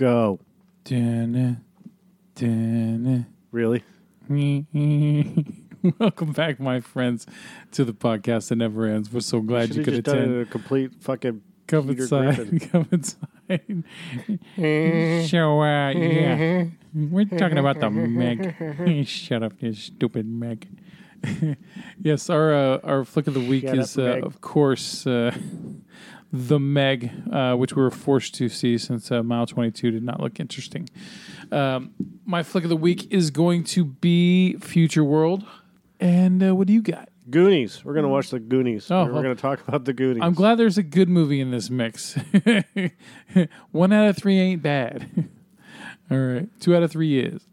Go. Dun, dun, Really? Welcome back, my friends, to the podcast that never ends. We're so glad you could just done it attend. in a complete fucking. Come Peter inside. Griffin. Come inside. so, uh, yeah, we're talking about the Meg. Shut up, you stupid Meg. yes, our uh, our flick of the week Shut is, up, uh, of course, uh, the Meg, uh, which we were forced to see since uh, Mile Twenty Two did not look interesting. Um, my flick of the week is going to be Future World. And uh, what do you got? Goonies. We're gonna watch the Goonies. Oh, we're well. gonna talk about the Goonies. I'm glad there's a good movie in this mix. One out of three ain't bad. All right, two out of three is.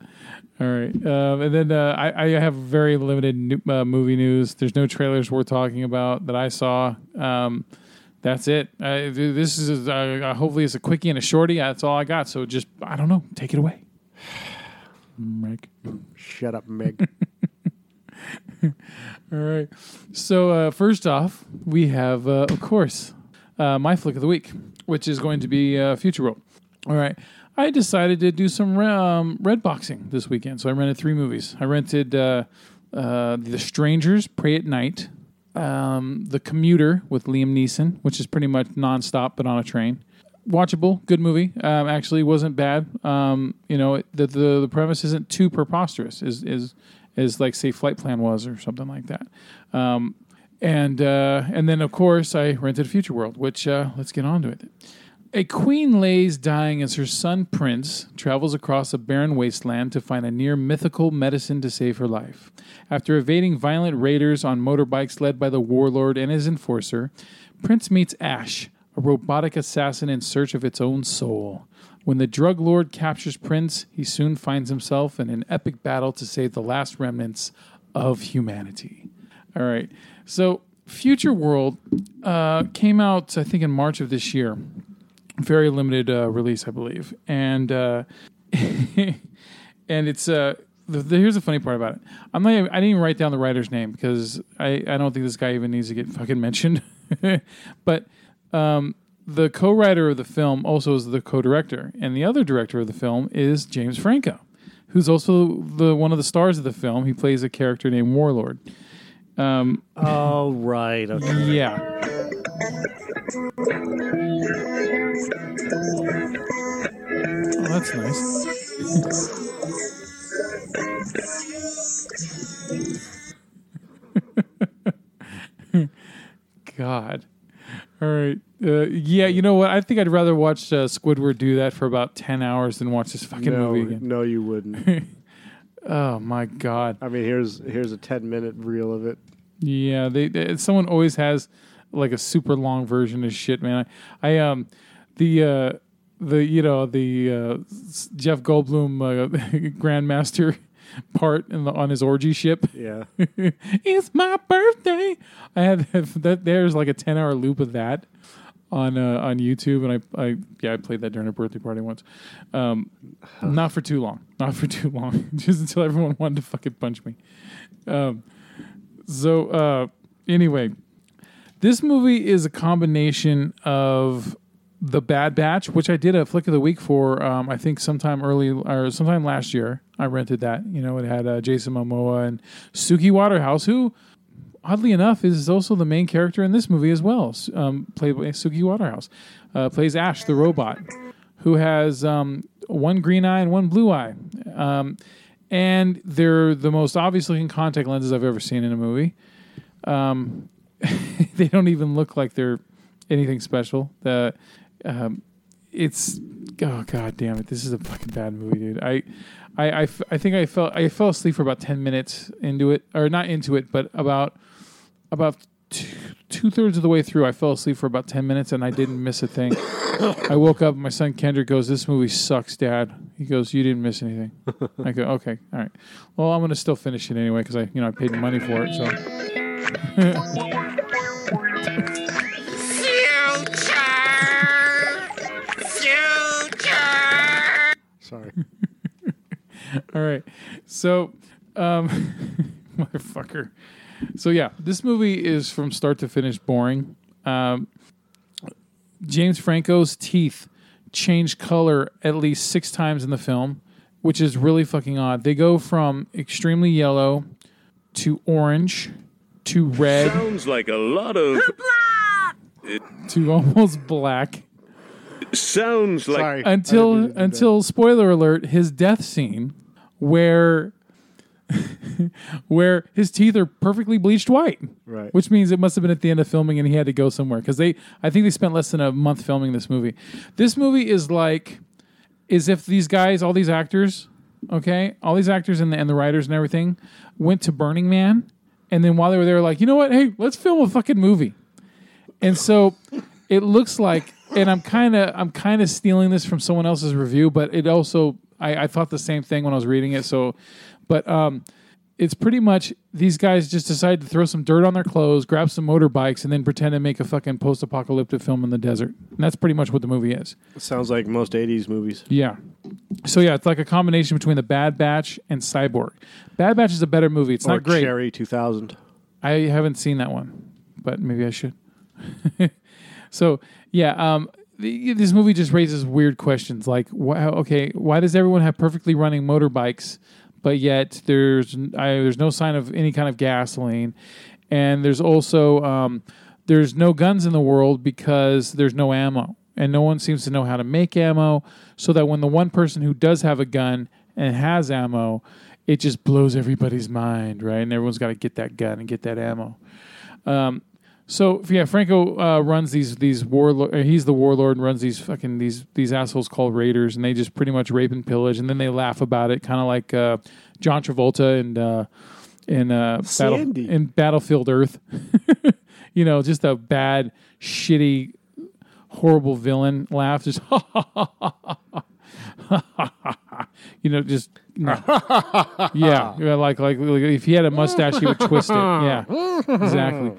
All right, um, and then uh, I, I have very limited new, uh, movie news. There's no trailers we're talking about that I saw. Um, that's it. Uh, this is uh, hopefully it's a quickie and a shorty. That's all I got. So just I don't know. Take it away, Mike. Shut up, Meg. All right. So uh, first off, we have, uh, of course, uh, my flick of the week, which is going to be uh, Future World. All right. I decided to do some um, red boxing this weekend, so I rented three movies. I rented uh, uh, The Strangers, Prey at Night, um, The Commuter with Liam Neeson, which is pretty much nonstop but on a train. Watchable, good movie. Um, actually, wasn't bad. Um, you know, the, the the premise isn't too preposterous. Is is is like say Flight Plan was or something like that. Um, and uh, and then of course I rented Future World, which uh, let's get on to it. A queen lays dying as her son Prince travels across a barren wasteland to find a near mythical medicine to save her life. After evading violent raiders on motorbikes led by the warlord and his enforcer, Prince meets Ash, a robotic assassin in search of its own soul. When the drug lord captures Prince, he soon finds himself in an epic battle to save the last remnants of humanity. All right. So, Future World uh, came out, I think, in March of this year. Very limited uh, release, I believe. And uh, and it's uh, the, the, here's the funny part about it. I'm not. I didn't even write down the writer's name because I, I don't think this guy even needs to get fucking mentioned. but um, the co-writer of the film also is the co-director, and the other director of the film is James Franco, who's also the one of the stars of the film. He plays a character named Warlord. Um, oh right. Okay. yeah. Oh, that's nice. God. All right. Uh, yeah, you know what? I think I'd rather watch uh, Squidward do that for about 10 hours than watch this fucking no, movie again. no, you wouldn't. Oh, my God. I mean, here's here's a ten minute reel of it. Yeah, they, they someone always has like a super long version of shit, man. I, I um the uh the you know the uh, Jeff Goldblum uh, Grandmaster part in the, on his orgy ship. Yeah. it's my birthday. I had that. There's like a ten hour loop of that on uh, on YouTube, and I, I yeah I played that during a birthday party once. Um, not for too long. Not for too long. Just until everyone wanted to fucking punch me. Um, so uh, anyway, this movie is a combination of the Bad Batch, which I did a flick of the week for. Um, I think sometime early or sometime last year. I rented that. You know, it had uh, Jason Momoa and Suki Waterhouse, who oddly enough is also the main character in this movie as well. Um, played by Suki Waterhouse, uh, plays Ash the robot, who has um, one green eye and one blue eye. Um, and they're the most obvious looking contact lenses I've ever seen in a movie. Um, they don't even look like they're anything special. The um, it's oh god damn it, this is a fucking bad movie, dude. I. I, I, f- I think I fell I fell asleep for about ten minutes into it, or not into it, but about about two thirds of the way through. I fell asleep for about ten minutes, and I didn't miss a thing. I woke up. My son Kendrick goes, "This movie sucks, Dad." He goes, "You didn't miss anything." I go, "Okay, all right. Well, I'm gonna still finish it anyway because I, you know, I paid money for it." So, Sorry. all right. So, um, motherfucker. So yeah, this movie is from start to finish boring. Um, James Franco's teeth change color at least six times in the film, which is really fucking odd. They go from extremely yellow to orange to red Sounds like a lot of. to almost black Sounds like. Sorry. I until didn't mean to do that. until spoiler alert his death scene where where his teeth are perfectly bleached white Right. which means it must have been at the end of filming and he had to go somewhere because they i think they spent less than a month filming this movie this movie is like is if these guys all these actors okay all these actors and the, and the writers and everything went to burning man and then while they were there like you know what? Hey let's film a fucking movie. And so it looks like and i'm kind of i'm kind of stealing this from someone else's review but it also I, I thought the same thing when i was reading it so but um it's pretty much these guys just decide to throw some dirt on their clothes grab some motorbikes and then pretend to make a fucking post-apocalyptic film in the desert and that's pretty much what the movie is Sounds like most '80s movies. yeah. So yeah, it's like a combination between the Bad Batch and Cyborg. Bad Batch is a better movie. It's or not great. Cherry 2000. I haven't seen that one, but maybe I should. so yeah, um, the, this movie just raises weird questions like, okay, why does everyone have perfectly running motorbikes, but yet there's I, there's no sign of any kind of gasoline, and there's also um, there's no guns in the world because there's no ammo, and no one seems to know how to make ammo, so that when the one person who does have a gun and has ammo, it just blows everybody's mind, right? And everyone's got to get that gun and get that ammo. Um, so yeah, Franco uh, runs these these warlord. uh, He's the warlord and runs these fucking these these assholes called raiders, and they just pretty much rape and pillage, and then they laugh about it, kind of like uh, John Travolta and uh, in uh, battle in Battlefield Earth. you know, just a bad, shitty, horrible villain laugh. Just you know, just no. yeah, yeah, like, like like if he had a mustache, he would twist it. Yeah, exactly.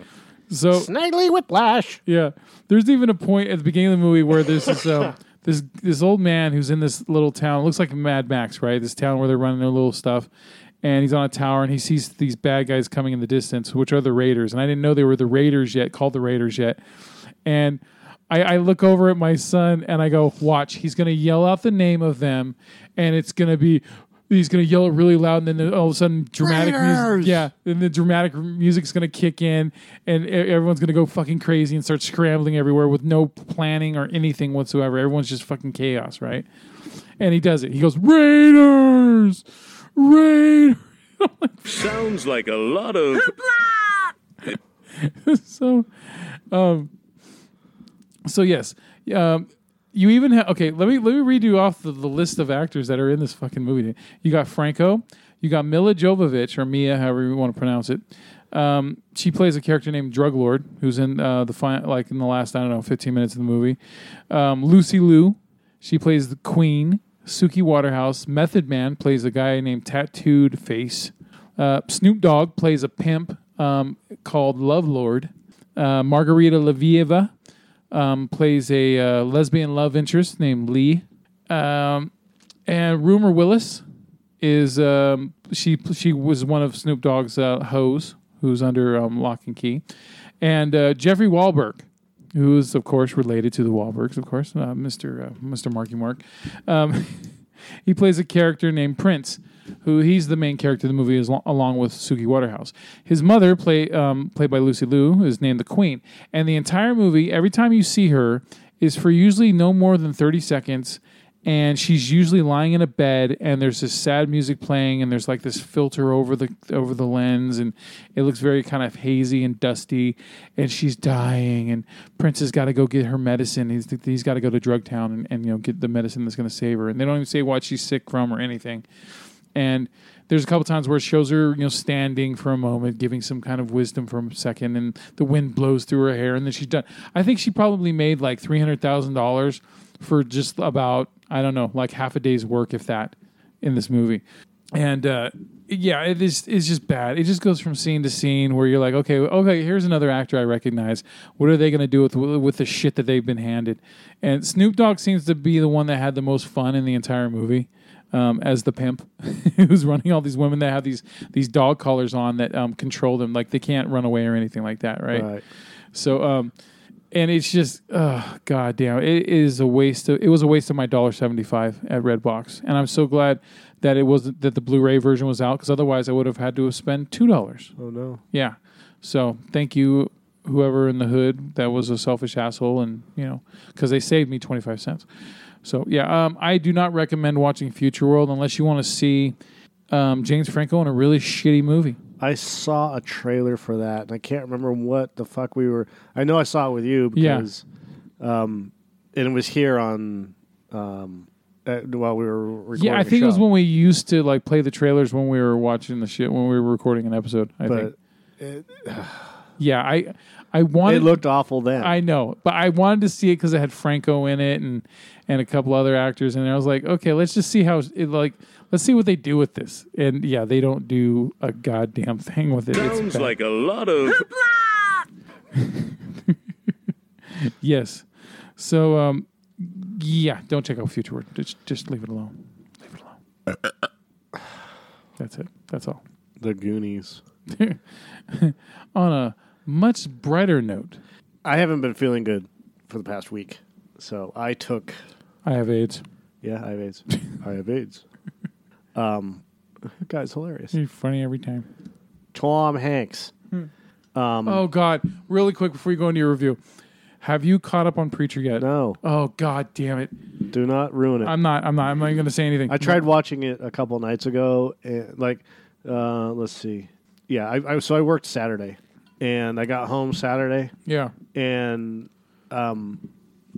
So Snidely Whiplash. yeah, there's even a point at the beginning of the movie where there's this um, this this old man who's in this little town. It looks like Mad Max, right? This town where they're running their little stuff, and he's on a tower and he sees these bad guys coming in the distance, which are the Raiders. And I didn't know they were the Raiders yet, called the Raiders yet. And I, I look over at my son and I go, "Watch, he's gonna yell out the name of them, and it's gonna be." He's gonna yell it really loud, and then all of a sudden, dramatic music. Yeah, then the dramatic music's gonna kick in, and everyone's gonna go fucking crazy and start scrambling everywhere with no planning or anything whatsoever. Everyone's just fucking chaos, right? And he does it. He goes, Raiders, Raiders. Sounds like a lot of. so, um, so yes, um, you even have okay. Let me let me read you off the, the list of actors that are in this fucking movie. You got Franco, you got Milla Jovovich or Mia, however you want to pronounce it. Um, she plays a character named Drug Lord, who's in uh, the fi- like in the last I don't know fifteen minutes of the movie. Um, Lucy Liu, she plays the Queen. Suki Waterhouse, Method Man plays a guy named Tattooed Face. Uh, Snoop Dogg plays a pimp um, called Love Lord. Uh, Margarita Levieva um, plays a uh, lesbian love interest named Lee. Um, and Rumor Willis is um, she she was one of Snoop Dogg's uh, hoes who's under um, lock and key, and uh, Jeffrey Wahlberg, who is of course related to the Wahlbergs, of course, uh, Mister uh, Mister Marky Mark. Um, he plays a character named Prince, who he's the main character of the movie, as lo- along with Suki Waterhouse. His mother, play um, played by Lucy Liu, is named the Queen, and the entire movie, every time you see her, is for usually no more than thirty seconds. And she's usually lying in a bed, and there's this sad music playing, and there's like this filter over the over the lens, and it looks very kind of hazy and dusty. And she's dying, and Prince has got to go get her medicine. He's he's got to go to Drug Town and, and you know get the medicine that's going to save her. And they don't even say what she's sick from or anything. And there's a couple times where it shows her, you know, standing for a moment, giving some kind of wisdom for a second, and the wind blows through her hair, and then she's done. I think she probably made like three hundred thousand dollars for just about I don't know, like half a day's work, if that, in this movie. And uh, yeah, it is it's just bad. It just goes from scene to scene where you're like, okay, okay, here's another actor I recognize. What are they going to do with with the shit that they've been handed? And Snoop Dogg seems to be the one that had the most fun in the entire movie. Um, as the pimp who's running all these women that have these these dog collars on that um, control them, like they can't run away or anything like that, right? Right. So, um, and it's just, uh, god damn, it is a waste. Of, it was a waste of my dollar seventy five at Redbox, and I'm so glad that it wasn't that the Blu-ray version was out because otherwise I would have had to have spent two dollars. Oh no. Yeah. So thank you, whoever in the hood that was a selfish asshole, and you know, because they saved me twenty five cents. So yeah, um, I do not recommend watching Future World unless you want to see um, James Franco in a really shitty movie. I saw a trailer for that, and I can't remember what the fuck we were. I know I saw it with you Yeah. because, um, and it was here on, um, uh, while we were recording. Yeah, I think it was when we used to like play the trailers when we were watching the shit when we were recording an episode. I think. it, Yeah, I I wanted. it looked awful then. I know, but I wanted to see it because it had Franco in it and and a couple other actors, and I was like, okay, let's just see how it like. Let's see what they do with this. And yeah, they don't do a goddamn thing with it. It's Sounds bad. like a lot of yes. So um, yeah, don't check out Future World. Just just leave it alone. Leave it alone. That's it. That's all. the Goonies. On a much brighter note, I haven't been feeling good for the past week, so I took. I have AIDS. Yeah, I have AIDS. I have AIDS. Um, guy's hilarious. You're funny every time. Tom Hanks. Um, Oh God! Really quick before you go into your review, have you caught up on Preacher yet? no, Oh God damn it! do not ruin it. I'm not. I'm not. I'm not even going to say anything. I tried watching it a couple nights ago, and like, uh, let's see, yeah. I, I so I worked Saturday, and I got home Saturday, Yeah. and um,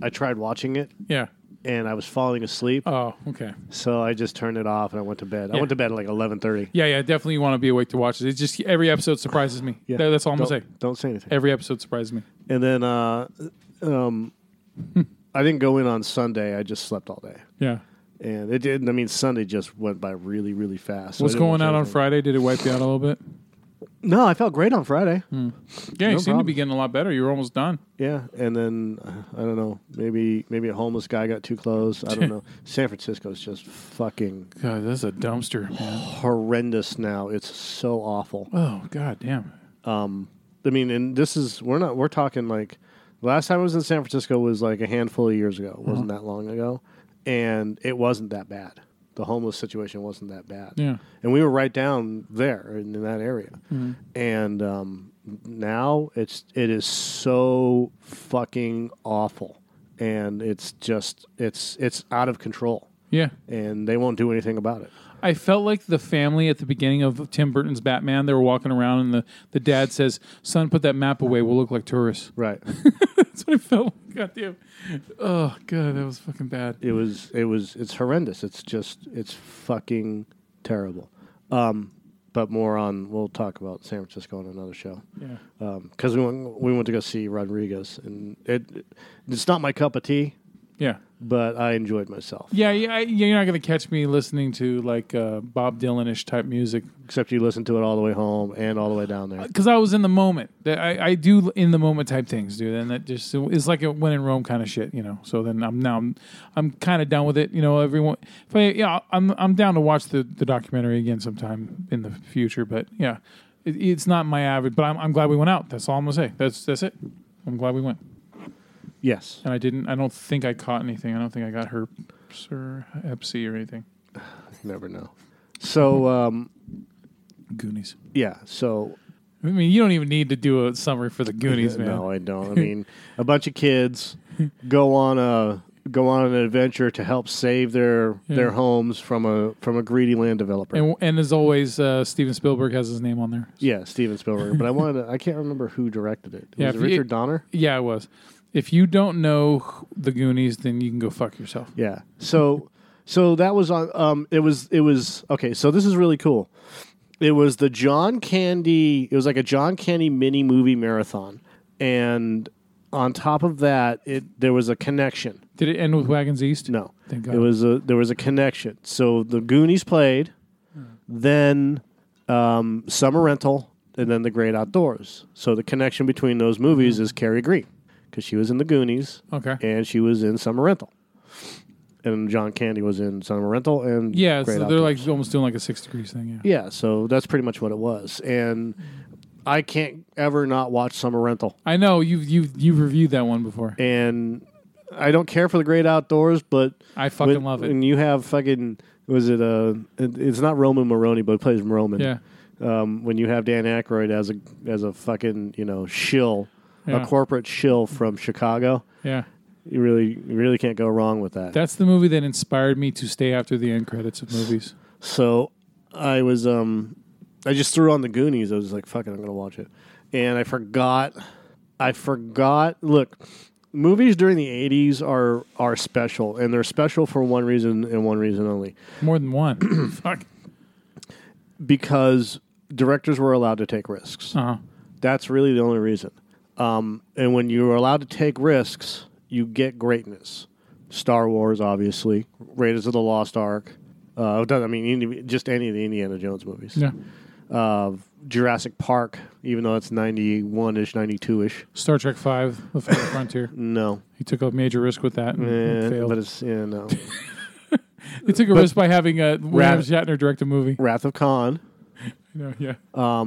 I tried watching it, Yeah. And I was falling asleep, Oh. Okay. so I just turned it off and I went to bed. I went to bed at like eleven thirty. Yeah. Yeah. Definitely want to be awake to watch it. It's just every episode surprises me. Yeah. That- that's all I'm Don't, gonna say. don't say anything. Every episode surprises me. And then, uh, um, I didn't go in on Sunday. I just slept all day, Yeah. and it didn't. I mean, Sunday just went by really, really fast. So What's didn't going out on. Friday? Did it wipe you out a little bit? No, I felt great on Friday. Yeah. You No seem to problem. be getting a lot better. You were almost done. Yeah, and then uh, I don't know. Maybe maybe a homeless guy got too close. I don't know. San Francisco's just fucking God, that's a dumpster. Man. horrendous now. It's so awful. Oh God damn. Um, I mean, and this is we're not we're talking like last time I was in San Francisco was like a handful of years ago. It wasn't Uh-huh. that long ago, and it wasn't that bad. The homeless situation wasn't that bad. Yeah. and we were right down there in, in that area. Mm-hmm. And um, now it's it is so fucking awful, and it's just it's it's out of control, Yeah. and they won't do anything about it. I felt like the family at the beginning of Tim Burton's Batman. They were walking around, and the, the dad says, "Son, put that map away. We'll look like tourists." Right? That's what I felt. like. God damn. Oh god, that was fucking bad. it was it was it's horrendous. It's just it's fucking terrible. Um, but more on we'll talk about San Francisco on another show. Yeah. because we went we went to go see Rodriguez, and it it's not my cup of tea, Yeah. But I enjoyed myself. Yeah, yeah, you're not going to catch me listening to like uh, Bob Dylan-ish type music Except you listen to it all the way home and all the way down there. because I was in the moment. That I, I do in the moment type things, dude, and that just it's like a when in Rome kind of shit, you know. So then I'm now I'm I'm kind of down with it, you know. Everyone, if I, yeah, I'm I'm down to watch the the documentary again sometime in the future, but yeah, it, it's not my average. But I'm I'm glad we went out. That's all I'm gonna say. That's that's it. I'm glad we went, Yes, and I didn't. I don't think I caught anything. I don't think I got herpes or hep C or anything. never know. So um, Goonies. yeah, so I mean, you don't even need to do a summary for the Goonies, man. no, I don't. I mean, a bunch of kids go on a go on an adventure to help save their their Yeah. homes from a from a greedy land developer. And, and as always, uh, Steven Spielberg has his name on there. yeah, Steven Spielberg. but I wanted to, I can't remember who directed it. Yeah, Was it if you- Richard Donner? Yeah, it was. If you don't know the Goonies, then you can go fuck yourself. Yeah. So so that was on um it was it was okay, so this is really cool. It was the John Candy it was like a John Candy mini movie marathon. And on top of that, it there was a connection. Did it end with Wagons East? No. Thank God. It was a there was a connection. So the Goonies played, then um, Summer Rental, and then The Great Outdoors. So the connection between those movies is Kerri Green because she was in the Goonies okay. and she was in Summer Rental, and John Candy was in Summer Rental and Yeah, so they're like almost doing like a six degrees thing. Yeah. yeah. So that's pretty much what it was, and I can't ever not watch Summer Rental, I know you've you've you've reviewed that one before. and I don't care for the great outdoors, but I fucking when, love it. And you have fucking was it uh it- it's not Roman Maroney, but it plays Roman. Yeah, Um, when you have Dan Aykroyd as a as a fucking you know shill, Yeah. a corporate shill from Chicago, yeah. you really you really can't go wrong with that. That's the movie that inspired me to stay after the end credits of movies. So I was um I just threw on the Goonies. I was like, fuck it, I'm gonna watch it. And I forgot I forgot look, movies during the eighties are are special and they're special for one reason and one reason only. More than one. Fuck. Because directors were allowed to take risks. Uh huh. That's really the only reason. Um, and when you're allowed to take risks, you get greatness. Star Wars, obviously, Raiders of the Lost Ark. Uh, I mean, just any of the Indiana Jones movies. Yeah. uh, Jurassic Park, even though it's 91 ish, 92 ish. Star Trek Five: The Final Frontier. No. He took a major risk with that and Eh, failed. but it's, yeah, no. He took a risk by having uh, William Shatner direct a movie. Wrath of Khan. No, yeah.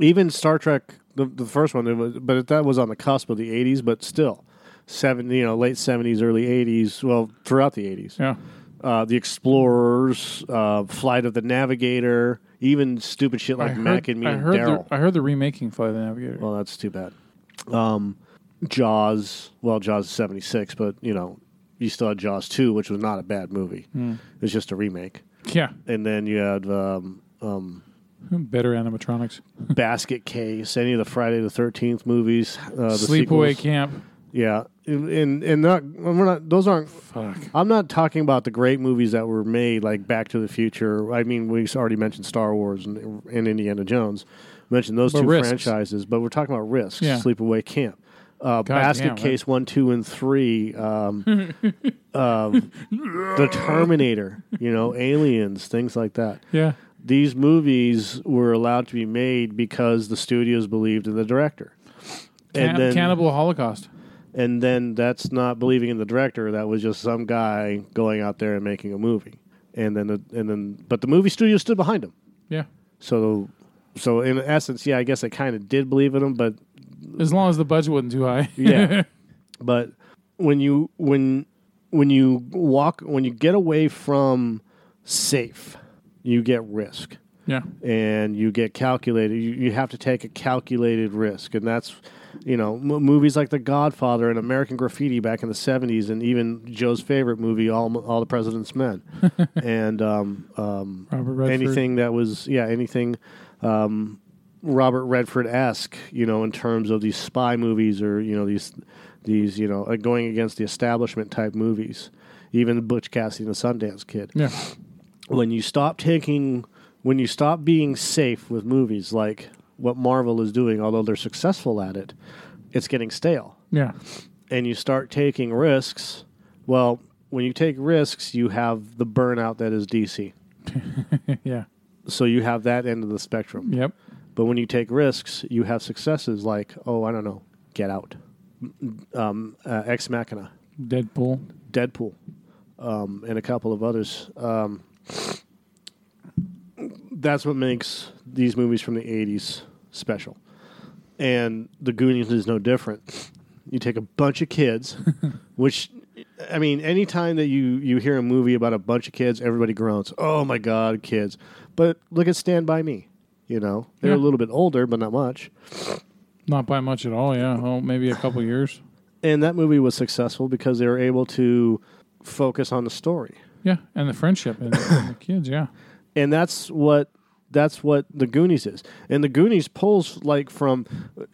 Even Star Trek, the, the first one, it was, but that was on the cusp of the 80s, but still. Seven, you know, late 70s, early 80s, well, throughout the 80s. Yeah. Uh, the Explorers, uh, Flight of the Navigator, even stupid shit like I Mac and Me I and heard, Daryl. the, I heard the remaking Flight of the Navigator. Well, that's too bad. Um, Jaws, well, Jaws is 76, but, you know, you still had Jaws 2, which was not a bad movie. It's just a remake. yeah. And then you had um, Better animatronics. Basket Case, any of the Friday the 13th movies. Uh, the Sleepaway sequels. Camp. Yeah. And, and not, we're not, those aren't, Fuck. I'm not talking about the great movies that were made, like Back to the Future. I mean, we already mentioned Star Wars and, and Indiana Jones. mentioned those But two risks. franchises, but we're talking about risks. Yeah. Sleepaway Camp, uh, Basket damn, Case one, two, and three. Um, um, the Terminator. You know, Aliens, things like that. Yeah. These movies were allowed to be made because the studios believed in the director. Can- then, Cannibal Holocaust. and then that's not believing in the director. That was just some guy going out there and making a movie. And then, the, and then, but the movie studio stood behind him. Yeah. So, so in essence, yeah, I guess I kind of did believe in him, but As long as the budget wasn't too high. Yeah. but when you when when you walk when you get away from safe, you get risk yeah. and you get calculated. You, you have to take a calculated risk, and that's you know m- movies like The Godfather and American Graffiti back in the '70s, and even Joe's favorite movie, All All the President's Men, and um, um, Robert Redford. anything that was yeah anything um, Robert Redford esque, you know, in terms of these spy movies or you know these these you know uh, going against the establishment type movies, even Butch Cassidy and the Sundance Kid Yeah. When you stop taking when you stop being safe with movies like what Marvel is doing, although they're successful at it, it's getting stale. Yeah. And you start taking risks. Well, when you take risks, you have the burnout that is DC. yeah. So you have that end of the spectrum. Yep. But when you take risks, you have successes like, oh, I don't know, Get Out, um, uh, Ex Machina, Deadpool. Deadpool, um, and a couple of others. Um, that's what makes these movies from the 80s special. And The Goonies is no different. You take a bunch of kids, which, I mean, anytime that you, you hear a movie about a bunch of kids, everybody groans, oh my God, kids. But look at Stand By Me. You know, they're Yeah. a little bit older, but not much. Not by much at all. Yeah. Oh, maybe a couple years. And that movie was successful because they were able to focus on the story. Yeah. And the friendship and, and the kids. Yeah. and that's what that's what the Goonies is. And the Goonies pulls like from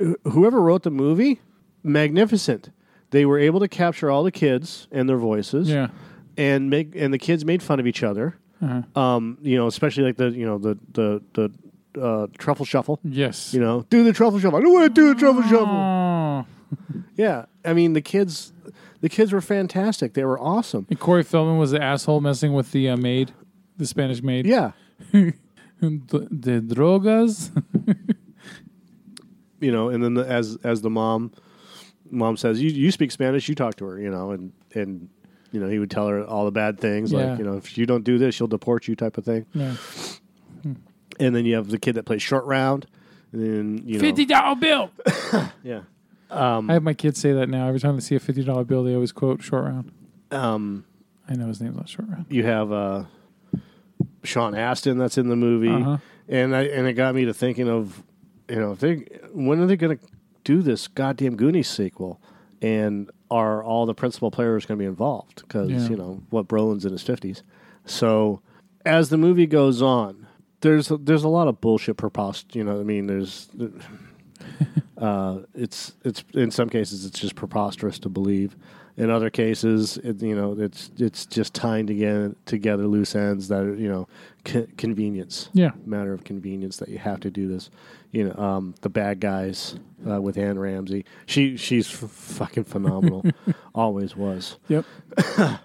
wh- whoever wrote the movie, magnificent. They were able to capture all the kids and their voices, Yeah. and make and the kids made fun of each other. Uh-huh. Um, you know, especially like the you know the the the uh, truffle shuffle. Yes. You know, do the truffle shuffle. I don't want to do the truffle shuffle. Oh. Yeah, I mean the kids, the kids were fantastic. They were awesome. And Corey Feldman was the asshole messing with the uh, maid, the Spanish maid. Yeah, the, the drogas. you know, and then the, as as the mom, mom says, "You you speak Spanish, you talk to her," you know, and and you know he would tell her all the bad things, Yeah. like you know, if you don't do this, she'll deport you, type of thing. yeah. And then you have the kid that plays short round, and then you know, Fifty dollar bill. yeah. I have my kids say that now. Every time they see a fifty dollar bill, they always quote Short Round. Um, I know his name's not Short Round. you have uh, Sean Astin that's in the movie, Uh-huh. and I and it got me to thinking of, you know, they when are they going to do this goddamn Goonies sequel, and are all the principal players going to be involved? Because Yeah. you know what Brolin's in his fifties, so as the movie goes on, there's there's a lot of bullshit prepost. You know, I mean, there's. Uh, it's it's in some cases it's just preposterous to believe. In other cases, it, you know, it's it's just tying together together loose ends that are, you know, co- convenience. Yeah. matter of convenience that you have to do this. You know, um, the bad guys uh, with Anne Ramsey. She she's f- fucking phenomenal. Always was. Yep.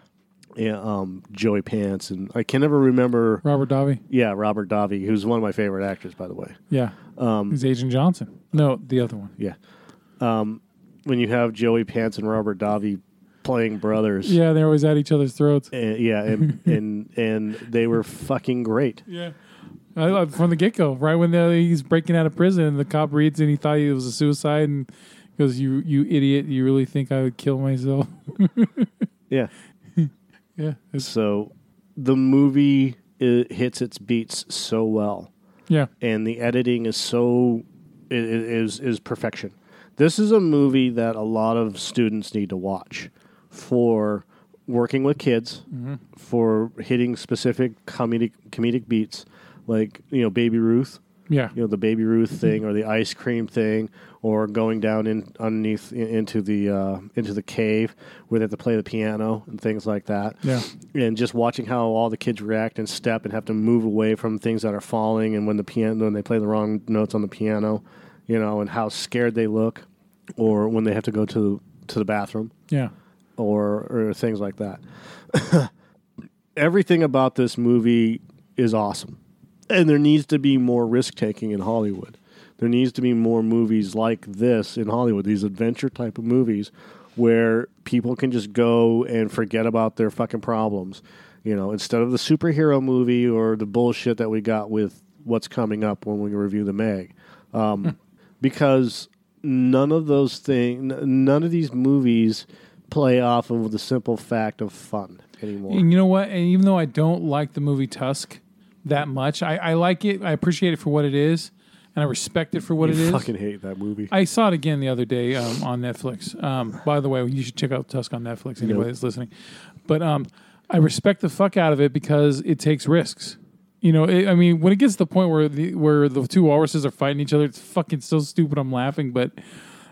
Yeah, um, Joey Pants and I can never remember. Robert Davi. Yeah, Robert Davi, who's one of my favorite actors, by the way. Yeah. Um, He's Agent Johnson. No, the other one. Yeah. Um, when you have Joey Pants and Robert Davi playing brothers. Yeah, they're always at each other's throats. And, yeah, and, and and they were fucking great. Yeah. I love from the get go, right when the, he's breaking out of prison, and the cop reads and he thought it was a suicide, and goes, "You, you idiot! You really think I would kill myself?" Yeah. Yeah, So the movie it hits its beats so well, yeah, and the editing is so i- i- is is perfection. This is a movie that a lot of students need to watch for working with kids, mm-hmm. for hitting specific comedic comedic beats, like you know Baby Ruth. Yeah, you know the baby Ruth thing or the ice cream thing or going down in underneath in, into the uh, into the cave where they have to play the piano and things like that. yeah, And just watching how all the kids react and step and have to move away from things that are falling and when the piano when they play the wrong notes on the piano, you know, and how scared they look or when they have to go to to the bathroom yeah, or or things like that. Everything about this movie is awesome. And there needs to be more risk taking in Hollywood. There needs to be more movies like this in Hollywood, these adventure type of movies where people can just go and forget about their fucking problems. You know, instead of the superhero movie or the bullshit that we got with what's coming up when we review the Meg. Um, because none of those things, none of these movies play off of the simple fact of fun anymore. And you know what? And even though I don't like the movie Tusk that much, I, I like it. I appreciate it for what it is, and I respect it for what it is. fucking hate that movie. I saw it again the other day um, on Netflix. Um, by the way, you should check out Tusk on Netflix. Anybody that's listening, but um, I respect the fuck out of it because it takes risks. You know, it, I mean, when it gets to the point where the where the two walruses are fighting each other, it's fucking so stupid. I'm laughing, but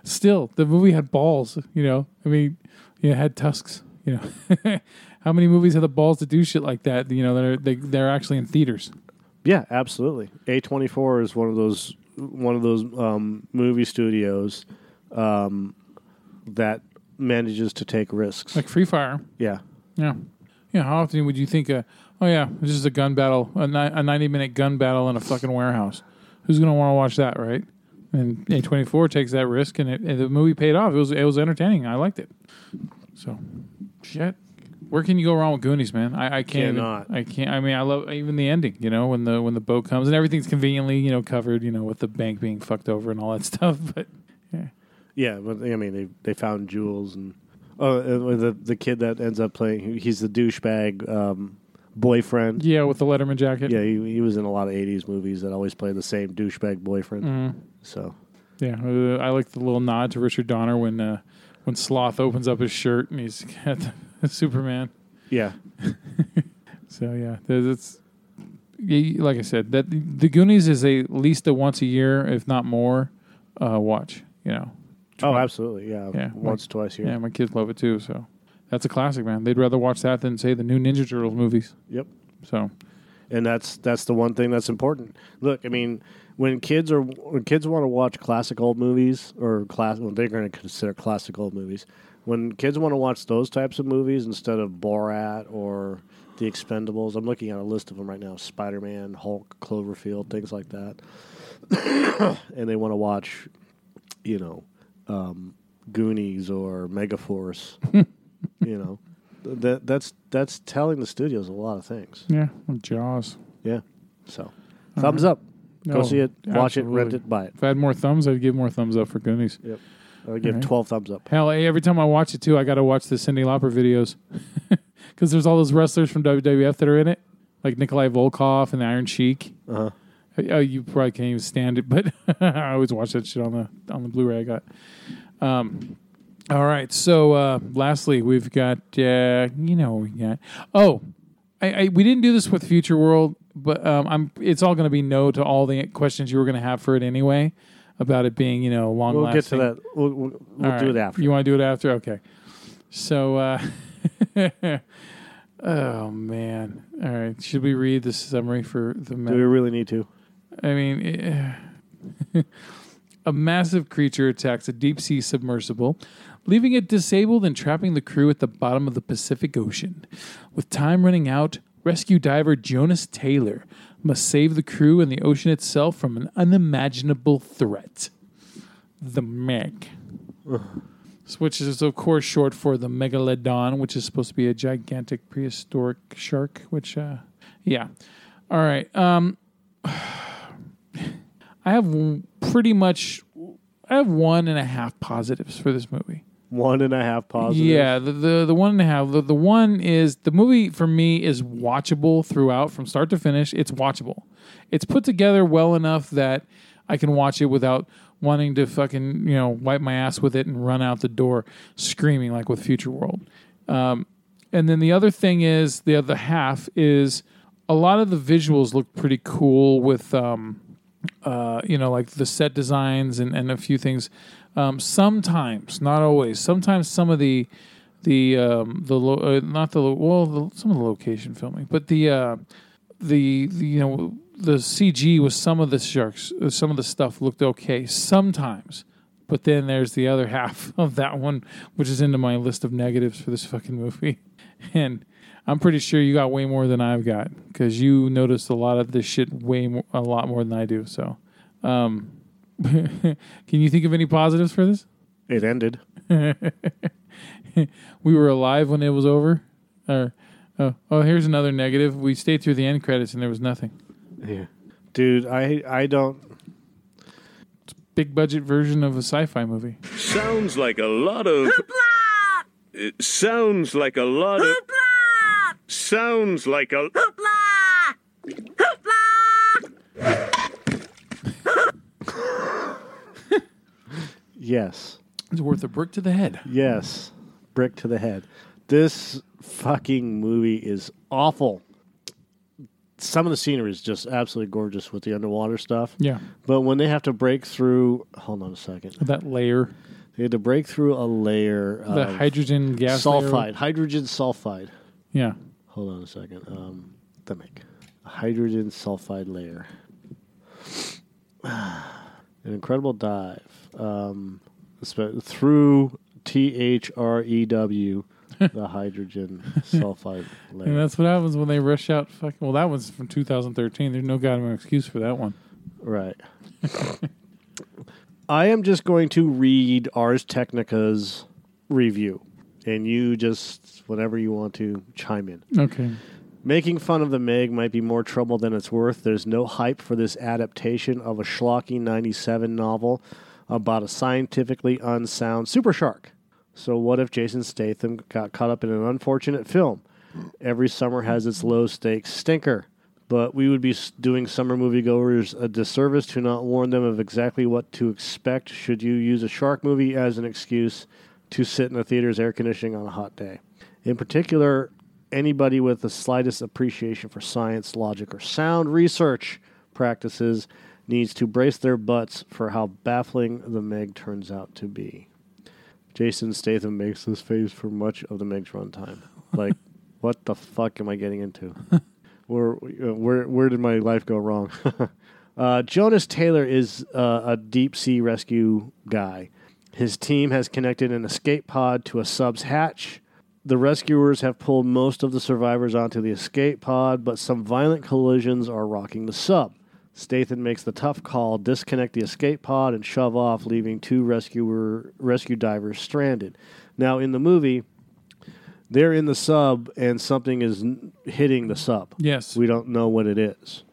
still, the movie had balls. You know, I mean, yeah, it had tusks. You know, how many movies have the balls to do shit like that? You know, that are they, they're actually in theaters. yeah, absolutely. A twenty four is one of those one of those um, movie studios um, that manages to take risks. Like Free Fire. yeah, Yeah. Yeah. How often would you think, uh, oh, yeah, this is a gun battle, a, ni- a 90 minute gun battle in a fucking warehouse? Who's going to want to watch that, right? And A24 takes that risk, and, it, and the movie paid off. It was, it was entertaining. I liked it. So, shit. Where can you go wrong with Goonies, man? I, I can't. Cannot. I can't. I mean, I love even the ending. You know, when the when the boat comes and everything's conveniently, you know, covered. You know, with the bank being fucked over and all that stuff. But yeah, yeah. But I mean, they they found jewels and oh, and the the kid that ends up playing, he's the douchebag um, boyfriend. yeah, with the Letterman jacket. Yeah, he, he was in a lot of '80s movies that always play the same douchebag boyfriend. Mm-hmm. So Yeah, uh, I like the little nod to Richard Donner when uh, when Sloth opens up his shirt and he's got the Superman. yeah, So yeah, there's it's like I said that the Goonies is a at least a once a year, if not more, uh, watch. You know, oh, absolutely, yeah, Yeah, once twice a year. yeah, my kids love it too. So that's a classic, man. They'd rather watch that than say the new Ninja Turtles movies. Yep. So and that's that's the one thing that's important. Look, I mean, when kids are when kids want to watch classic old movies or class, well, they're going to consider classic old movies. When kids want to watch those types of movies instead of Borat or The Expendables, I'm looking at a list of them right now: Spider Man, Hulk, Cloverfield, things like that. and they want to watch, you know, um, Goonies or Megaforce. you know, that that's that's telling the studios a lot of things. yeah, Jaws. Yeah. So, thumbs up. Go Oh, see it, watch it, rent it, buy it. If I had more thumbs, I'd give more thumbs up for Goonies. I give. 12 thumbs up. Hell, every time I watch it too, I got to watch the Cyndi Lauper videos because there's all those wrestlers from WWF that are in it, like Nikolai Volkov and the Iron Sheik. Uh-huh. Oh, you probably can't even stand it, but I always watch that shit on the on the Blu-ray I got. Um, all right, so uh, lastly, we've got uh, you know we got. Oh, I, I we didn't do this with Future World, but um, I'm it's all going to be no to all the questions you were going to have for it anyway about it being you know long. We'll get to that. We'll, we'll, we'll All do right. it after. You want to do it after? Okay. So, uh, oh man. All right. Should we read the summary for the? do we really need to? I mean, eh, a massive creature attacks a deep sea submersible, leaving it disabled and trapping the crew at the bottom of the Pacific Ocean. With time running out, rescue diver Jonas Taylor must save the crew and the ocean itself from an unimaginable threat. The Meg. Which is, of course, short for the Megalodon, which is supposed to be a gigantic prehistoric shark. Which, uh, yeah. All right. Um, I have pretty much, I have one and a half positives for this movie. One and a half positive. Yeah, the, the the one and a half. The, the one is the movie for me is watchable throughout from start to finish. It's watchable. It's put together well enough that I can watch it without wanting to fucking you know wipe my ass with it and run out the door screaming like with Future World. Um, and then the other thing is the other half is a lot of the visuals look pretty cool with um, uh, you know, like the set designs and, and a few things. Um, sometimes, not always. Sometimes some of the the um, the lo- uh, not the lo- well the, some of the location filming, but the uh, the, the you know the CG with some of the sharks, uh, some of the stuff looked okay sometimes. But then there's the other half of that one, which is into my list of negatives for this fucking movie, and I'm pretty sure you got way more than I've got because you noticed a lot of this shit way more, a lot more than I do. So, um, can you think of any positives for this? It ended. We were alive when it was over. Or, oh, oh, here's another negative. We stayed through the end credits and there was nothing. Yeah. Dude, I I don't. Big budget version of a sci-fi movie. Sounds like a lot of. Hoopla! It sounds like a lot of. Hoopla! Sounds like a. Yes. It's worth a brick to the head. Yes. Brick to the head. This fucking movie is awful. Some of the scenery is just absolutely gorgeous with the underwater stuff. Yeah, But when they have to break through, hold on a second. that layer, They had to break through a layer the of hydrogen gas layer. sulfide, hydrogen sulfide. Yeah, Hold on a second. Um, the make a hydrogen sulfide layer. An incredible dive um, through T H R E W, the hydrogen sulfide and that's what happens when they rush out. Fucking well, that was from 2013. There's no goddamn excuse for that one. Right. I am just going to read Ars Technica's review, and you just whenever you want to chime in. Okay. Making fun of the Meg might be more trouble than it's worth. There's no hype for this adaptation of a schlocky 97 novel about a scientifically unsound super shark. So, what if Jason Statham got caught up in an unfortunate film? Every summer has its low stakes stinker, but we would be doing summer moviegoers a disservice to not warn them of exactly what to expect should you use a shark movie as an excuse to sit in the theater's air conditioning on a hot day. In particular, anybody with the slightest appreciation for science, logic, or sound research practices needs to brace their butts for how baffling the Meg turns out to be. Jason Statham makes this face for much of the Meg's runtime. Like, what the fuck am I getting into? where, where, where did my life go wrong? uh, Jonas Taylor is uh, a deep sea rescue guy. His team has connected an escape pod to a sub's hatch. The rescuers have pulled most of the survivors onto the escape pod, but some violent collisions are rocking the sub. Statham makes the tough call, disconnect the escape pod, and shove off, leaving two rescuer rescue divers stranded. Now, in the movie, they're in the sub, and something is n- hitting the sub. Yes. We don't know what it is.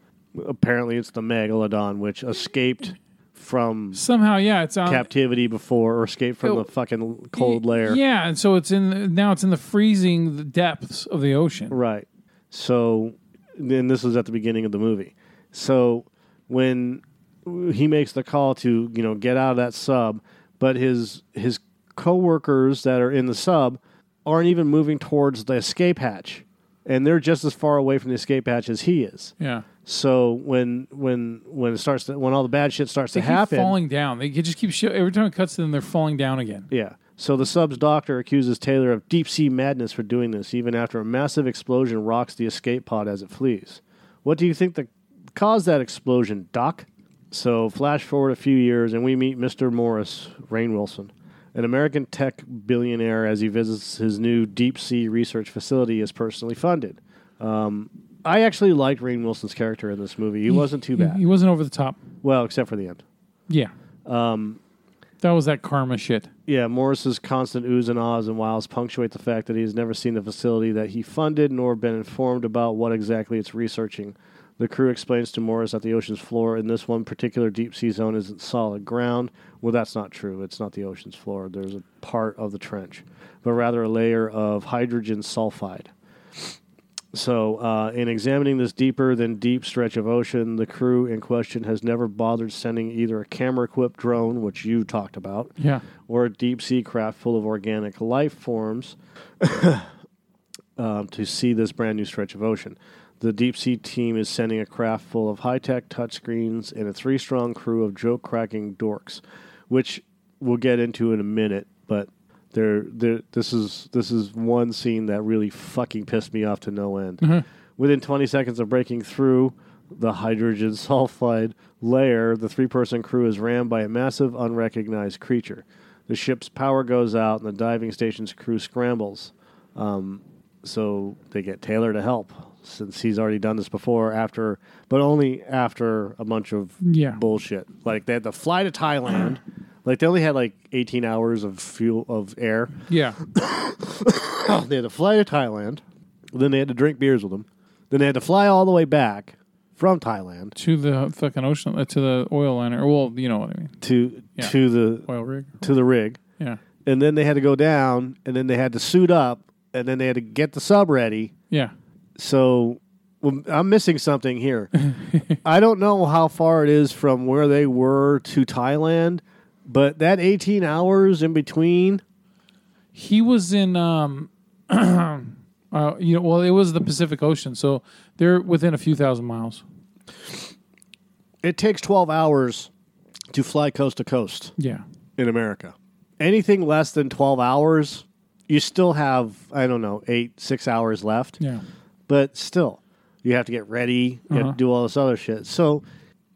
apparently it's the megalodon which escaped from Somehow, yeah, it's on captivity before or escape from Oh. the fucking cold layer. Yeah, and so it's in now it's in the freezing depths of the ocean. Right. So then this was at the beginning of the movie. So when he makes the call to, you know, get out of that sub, but his his coworkers that are in the sub aren't even moving towards the escape hatch. And they're just as far away from the escape hatch as he is. Yeah, So when when when it starts to, when all the bad shit starts they to happen, falling down. They just keep show, every time it cuts to them, they're falling down again. Yeah. So the sub's doctor accuses Taylor of deep sea madness for doing this, even after a massive explosion rocks the escape pod as it flees. What do you think that caused that explosion, Doc? So flash forward a few years, and we meet Mr. Morris, Rainn Wilson, an American tech billionaire, as he visits his new deep sea research facility is personally funded. Um, I actually liked Rainn Wilson's character in this movie. He wasn't too bad. he wasn't over the top. Well, except for the end. Yeah. Um, that was that karma shit. Yeah, Morris's constant oohs and ahs and wows punctuate the fact that he has never seen the facility that he funded nor been informed about what exactly it's researching. The crew explains to Morris that the ocean's floor in this one particular deep sea zone isn't solid ground. Well, that's not true. It's not the ocean's floor. There's a part of the trench, but rather a layer of hydrogen sulfide. So, uh, in examining this deeper than deep stretch of ocean, the crew in question has never bothered sending either a camera equipped drone, which you talked about, Yeah. or a deep sea craft full of organic life forms um, to see this brand new stretch of ocean. The deep sea team is sending a craft full of high tech touchscreens and a three strong crew of joke cracking dorks, which we'll get into in a minute. But there, there, this is this is one scene that really fucking pissed me off to no end. Within 20 seconds of breaking through the hydrogen sulfide layer, the three person crew is rammed by a massive unrecognized creature. The ship's power goes out, and the diving station's crew scrambles. Um, so they get Taylor to help, since he's already done this before. After, but only after a bunch of Yeah. bullshit. Like they had to fly to Thailand. like they only had like 18 hours of fuel of air. Yeah. they had to fly to Thailand. Then they had to drink beers with them. Then they had to fly all the way back from Thailand to the fucking ocean, uh, to the oil liner. Well, you know what I mean. to Yeah. to the Oil rig. to the rig, Yeah. and then they had to go down, and then they had to suit up, and then they had to get the sub ready. Yeah. So well, I'm missing something here. I don't know how far it is from where they were to Thailand, but that 18 hours in between. He was in, um, uh, you know, well, it was the Pacific Ocean, so they're within a few thousand miles. It takes 12 hours to fly coast to coast Yeah. in America. Anything less than 12 hours, you still have, I don't know, eight, six hours left. Yeah. But still, you have to get ready, you have Uh-huh. to do all this other shit. So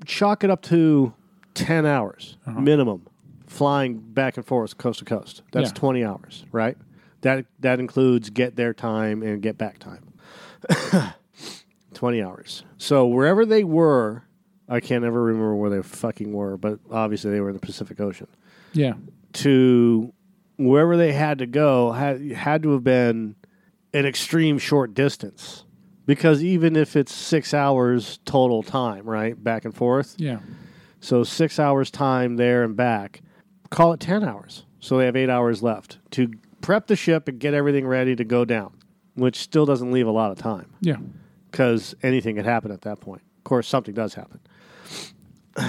chalk it up to 10 hours Uh-huh. minimum flying back and forth coast to coast. That's Yeah. 20 hours, right? That that includes get there time and get back time. 20 hours. So wherever they were, I can't ever remember where they fucking were, but obviously they were in the Pacific Ocean. Yeah. To wherever they had to go had had to have been an extreme short distance. Because even if it's six hours total time, right? Back and forth. Yeah. So six hours time there and back. Call it 10 hours. So they have eight hours left to prep the ship and get everything ready to go down, which still doesn't leave a lot of time Yeah. because anything could happen at that point. Of course, something does happen.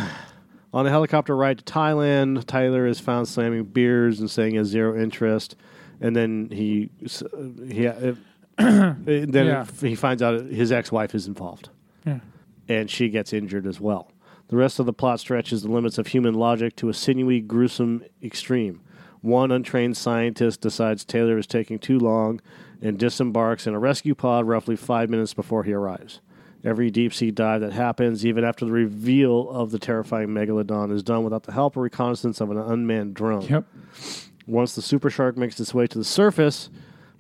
On a helicopter ride to Thailand, Tyler is found slamming beers and saying he has zero interest, and then he s- he uh, then Yeah. he finds out his ex-wife is involved Yeah. and she gets injured as well. The rest of the plot stretches the limits of human logic to a sinewy, gruesome extreme. One untrained scientist decides Taylor is taking too long and disembarks in a rescue pod roughly five minutes before he arrives. Every deep sea dive that happens, even after the reveal of the terrifying megalodon, is done without the help or reconnaissance of an unmanned drone. Yep. Once the super shark makes its way to the surface,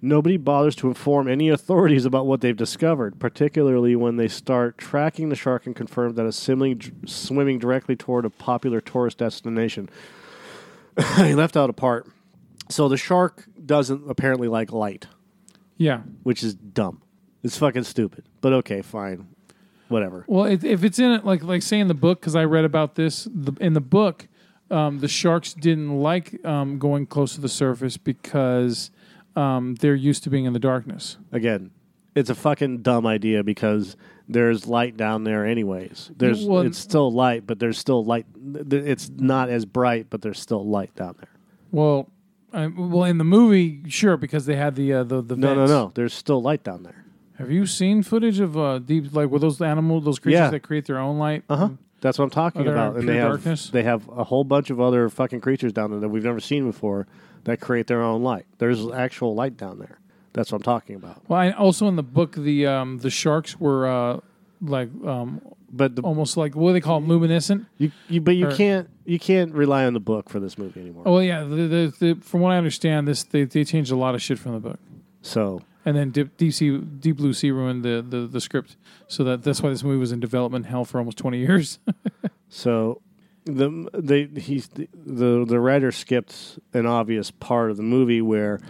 nobody bothers to inform any authorities about what they've discovered, particularly when they start tracking the shark and confirm that it's swimming, swimming directly toward a popular tourist destination. he left out a part. So the shark doesn't apparently like light, Yeah. which is dumb. It's fucking stupid. But okay, fine. whatever. Well, if, if it's in it, like like say in the book, because I read about this the, in the book, um, the sharks didn't like um, going close to the surface because um, they're used to being in the darkness. Again, it's a fucking dumb idea because there's light down there anyways. There's Well, it's still light, but there's still light. It's not as bright, but there's still light down there. Well, I, well, in the movie, sure, because they had the uh, the the No, no, vents. no. There's still light down there. Have you seen footage of uh, deep like with those animals, those creatures Yeah. that create their own light? Uh huh. That's what I'm talking about. And they have darkness? they have a whole bunch of other fucking creatures down there that we've never seen before that create their own light. There's actual light down there. That's what I'm talking about. Well, I, also in the book, the um, the sharks were uh, like um, But the, almost like what do they call it, luminescent. you, you but you or- can't you can't rely on the book for this movie anymore. Oh well, yeah. The, the, the, from what I understand, this they, they changed a lot of shit from the book, So and then Deep, Deep Sea Deep Blue Sea ruined the, the, the script, so that that's why this movie was in development hell for almost twenty years. So the they he's the the writer skipped an obvious part of the movie where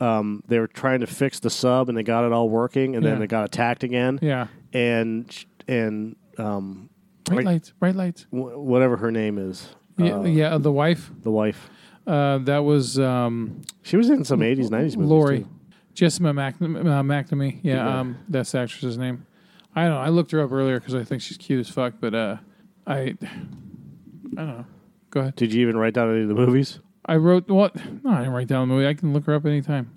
um, they were trying to fix the sub and they got it all working and Yeah. then it got attacked again yeah, and and um, bright Right. lights, bright lights. wh- whatever her name is Yeah, uh, yeah. The wife, the wife uh, that was um, she was in some 80s 90s movies Lori, too. Jessica Mac- uh, McNamee. Yeah, Yeah. Um, that's the actress's name. I don't know. I looked her up earlier because I think she's cute as fuck, but uh, I, I don't know. Go ahead. Did you even write down any of the movies? I wrote what? No, I didn't write down the movie. I can look her up anytime.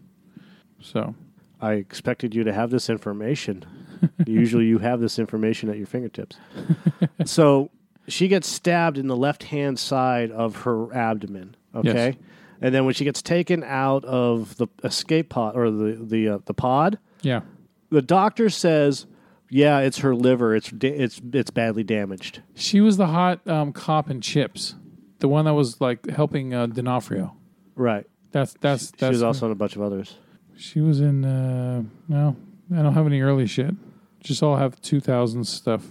So I expected you to have this information. Usually you have this information at your fingertips. so she gets stabbed in the left hand side of her abdomen. Okay. Yes. And then when she gets taken out of the escape pod or the the uh, the pod, yeah, the doctor says, "Yeah, it's her liver. It's da- it's it's badly damaged." she was the hot um, cop in Chips, the one that was like helping uh, D'Onofrio. Right. That's that's She that's. was also in a bunch of others. She was in. Uh, no, I don't have any early shit. Just all have two thousand stuff.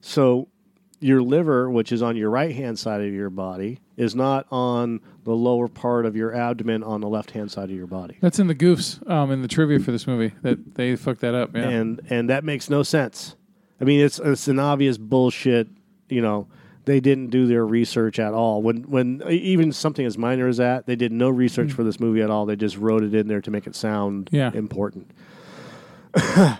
So your liver, which is on your right hand side of your body, is not on the lower part of your abdomen on the left hand side of your body. That's in the goofs um, in the trivia for this movie. That they fucked that up. Yeah. And and that makes no sense. I mean it's it's an obvious bullshit, you know. They didn't do their research at all. When when even something as minor as that, they did no research for this movie at all. They just wrote it in there to make it sound Yeah. important. at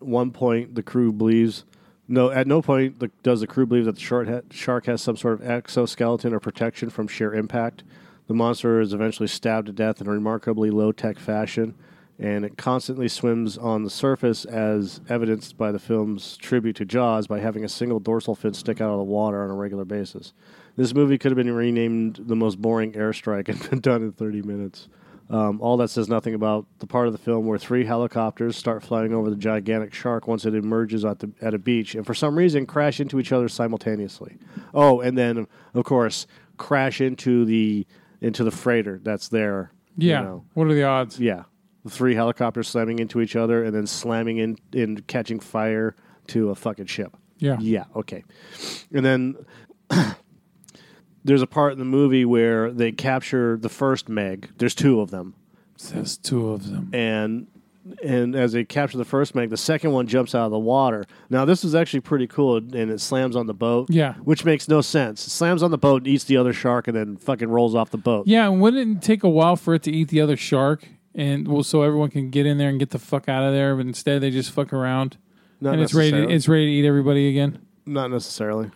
one point, the crew believes. No, at no point the, does the crew believe that the shark has some sort of exoskeleton or protection from sheer impact. The monster is eventually stabbed to death in a remarkably low tech fashion, and it constantly swims on the surface, as evidenced by the film's tribute to Jaws by having a single dorsal fin stick out of the water on a regular basis. This movie could have been renamed The Most Boring Airstrike and been done in 30 minutes. Um, all that says nothing about the part of the film where three helicopters start flying over the gigantic shark once it emerges at, the, at a beach, and for some reason crash into each other simultaneously. Oh, and then of course crash into the into the freighter that's there. you yeah. know. What are the odds? yeah. The three helicopters slamming into each other and then slamming in in catching fire to a fucking ship. Yeah. Yeah, okay. And then there's a part in the movie where they capture the first Meg. There's two of them. There's two of them. And and as they capture the first Meg, the second one jumps out of the water. Now this is actually pretty cool and it slams on the boat. Yeah. Which makes no sense. It slams on the boat and eats the other shark and then fucking rolls off the boat. Yeah, and wouldn't it take a while for it to eat the other shark? And well, so everyone can get in there and get the fuck out of there, but instead they just fuck around, Not and it's ready. To, it's ready to eat everybody again. Not necessarily.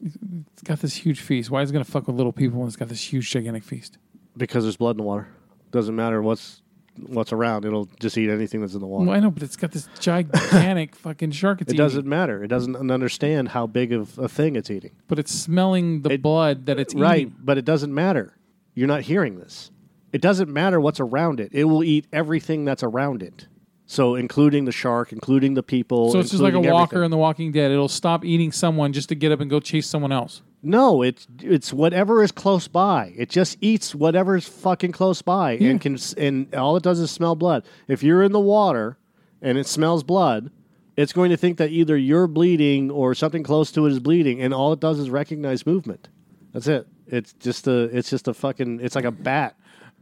It's got this huge feast. Why is it gonna fuck with little people when it's got this huge gigantic feast? Because there's blood in the water. Doesn't matter what's what's around. It'll just eat anything that's in the water. Well, I know, but it's got this gigantic fucking shark. It's It eating. doesn't matter. It doesn't understand how big of a thing it's eating. but it's smelling the It- blood that it's eating. right, eating. but it doesn't matter. You're not hearing this. It doesn't matter what's around it. It will eat everything that's around it. So, including the shark, including the people. So it's just like a walker everything. in The Walking Dead. It'll stop eating someone just to get up and go chase someone else. No, it's it's whatever is close by. It just eats whatever's fucking close by, and can and all it does is smell blood. If you're in the water and it smells blood, it's going to think that either you're bleeding or something close to it is bleeding, and all it does is recognize movement. That's it. It's just a it's just a fucking it's like a bat.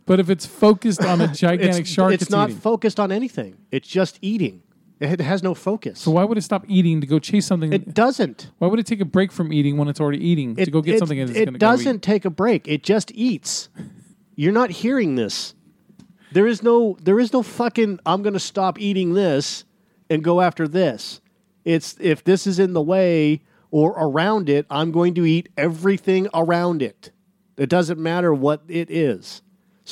But if it's focused on a gigantic it's, shark, it's, it's, not eating. focused on anything. It's just eating. It has no focus. So why would it stop eating to go chase something? it doesn't. why would it take a break from eating when it's already eating It, to go get it- something? It's it doesn't take a break. It just eats. You're not hearing this. There is no. There is no fucking. I'm going to stop eating this and go after this. It's if this is in the way or around it, I'm going to eat everything around it. It doesn't matter what it is.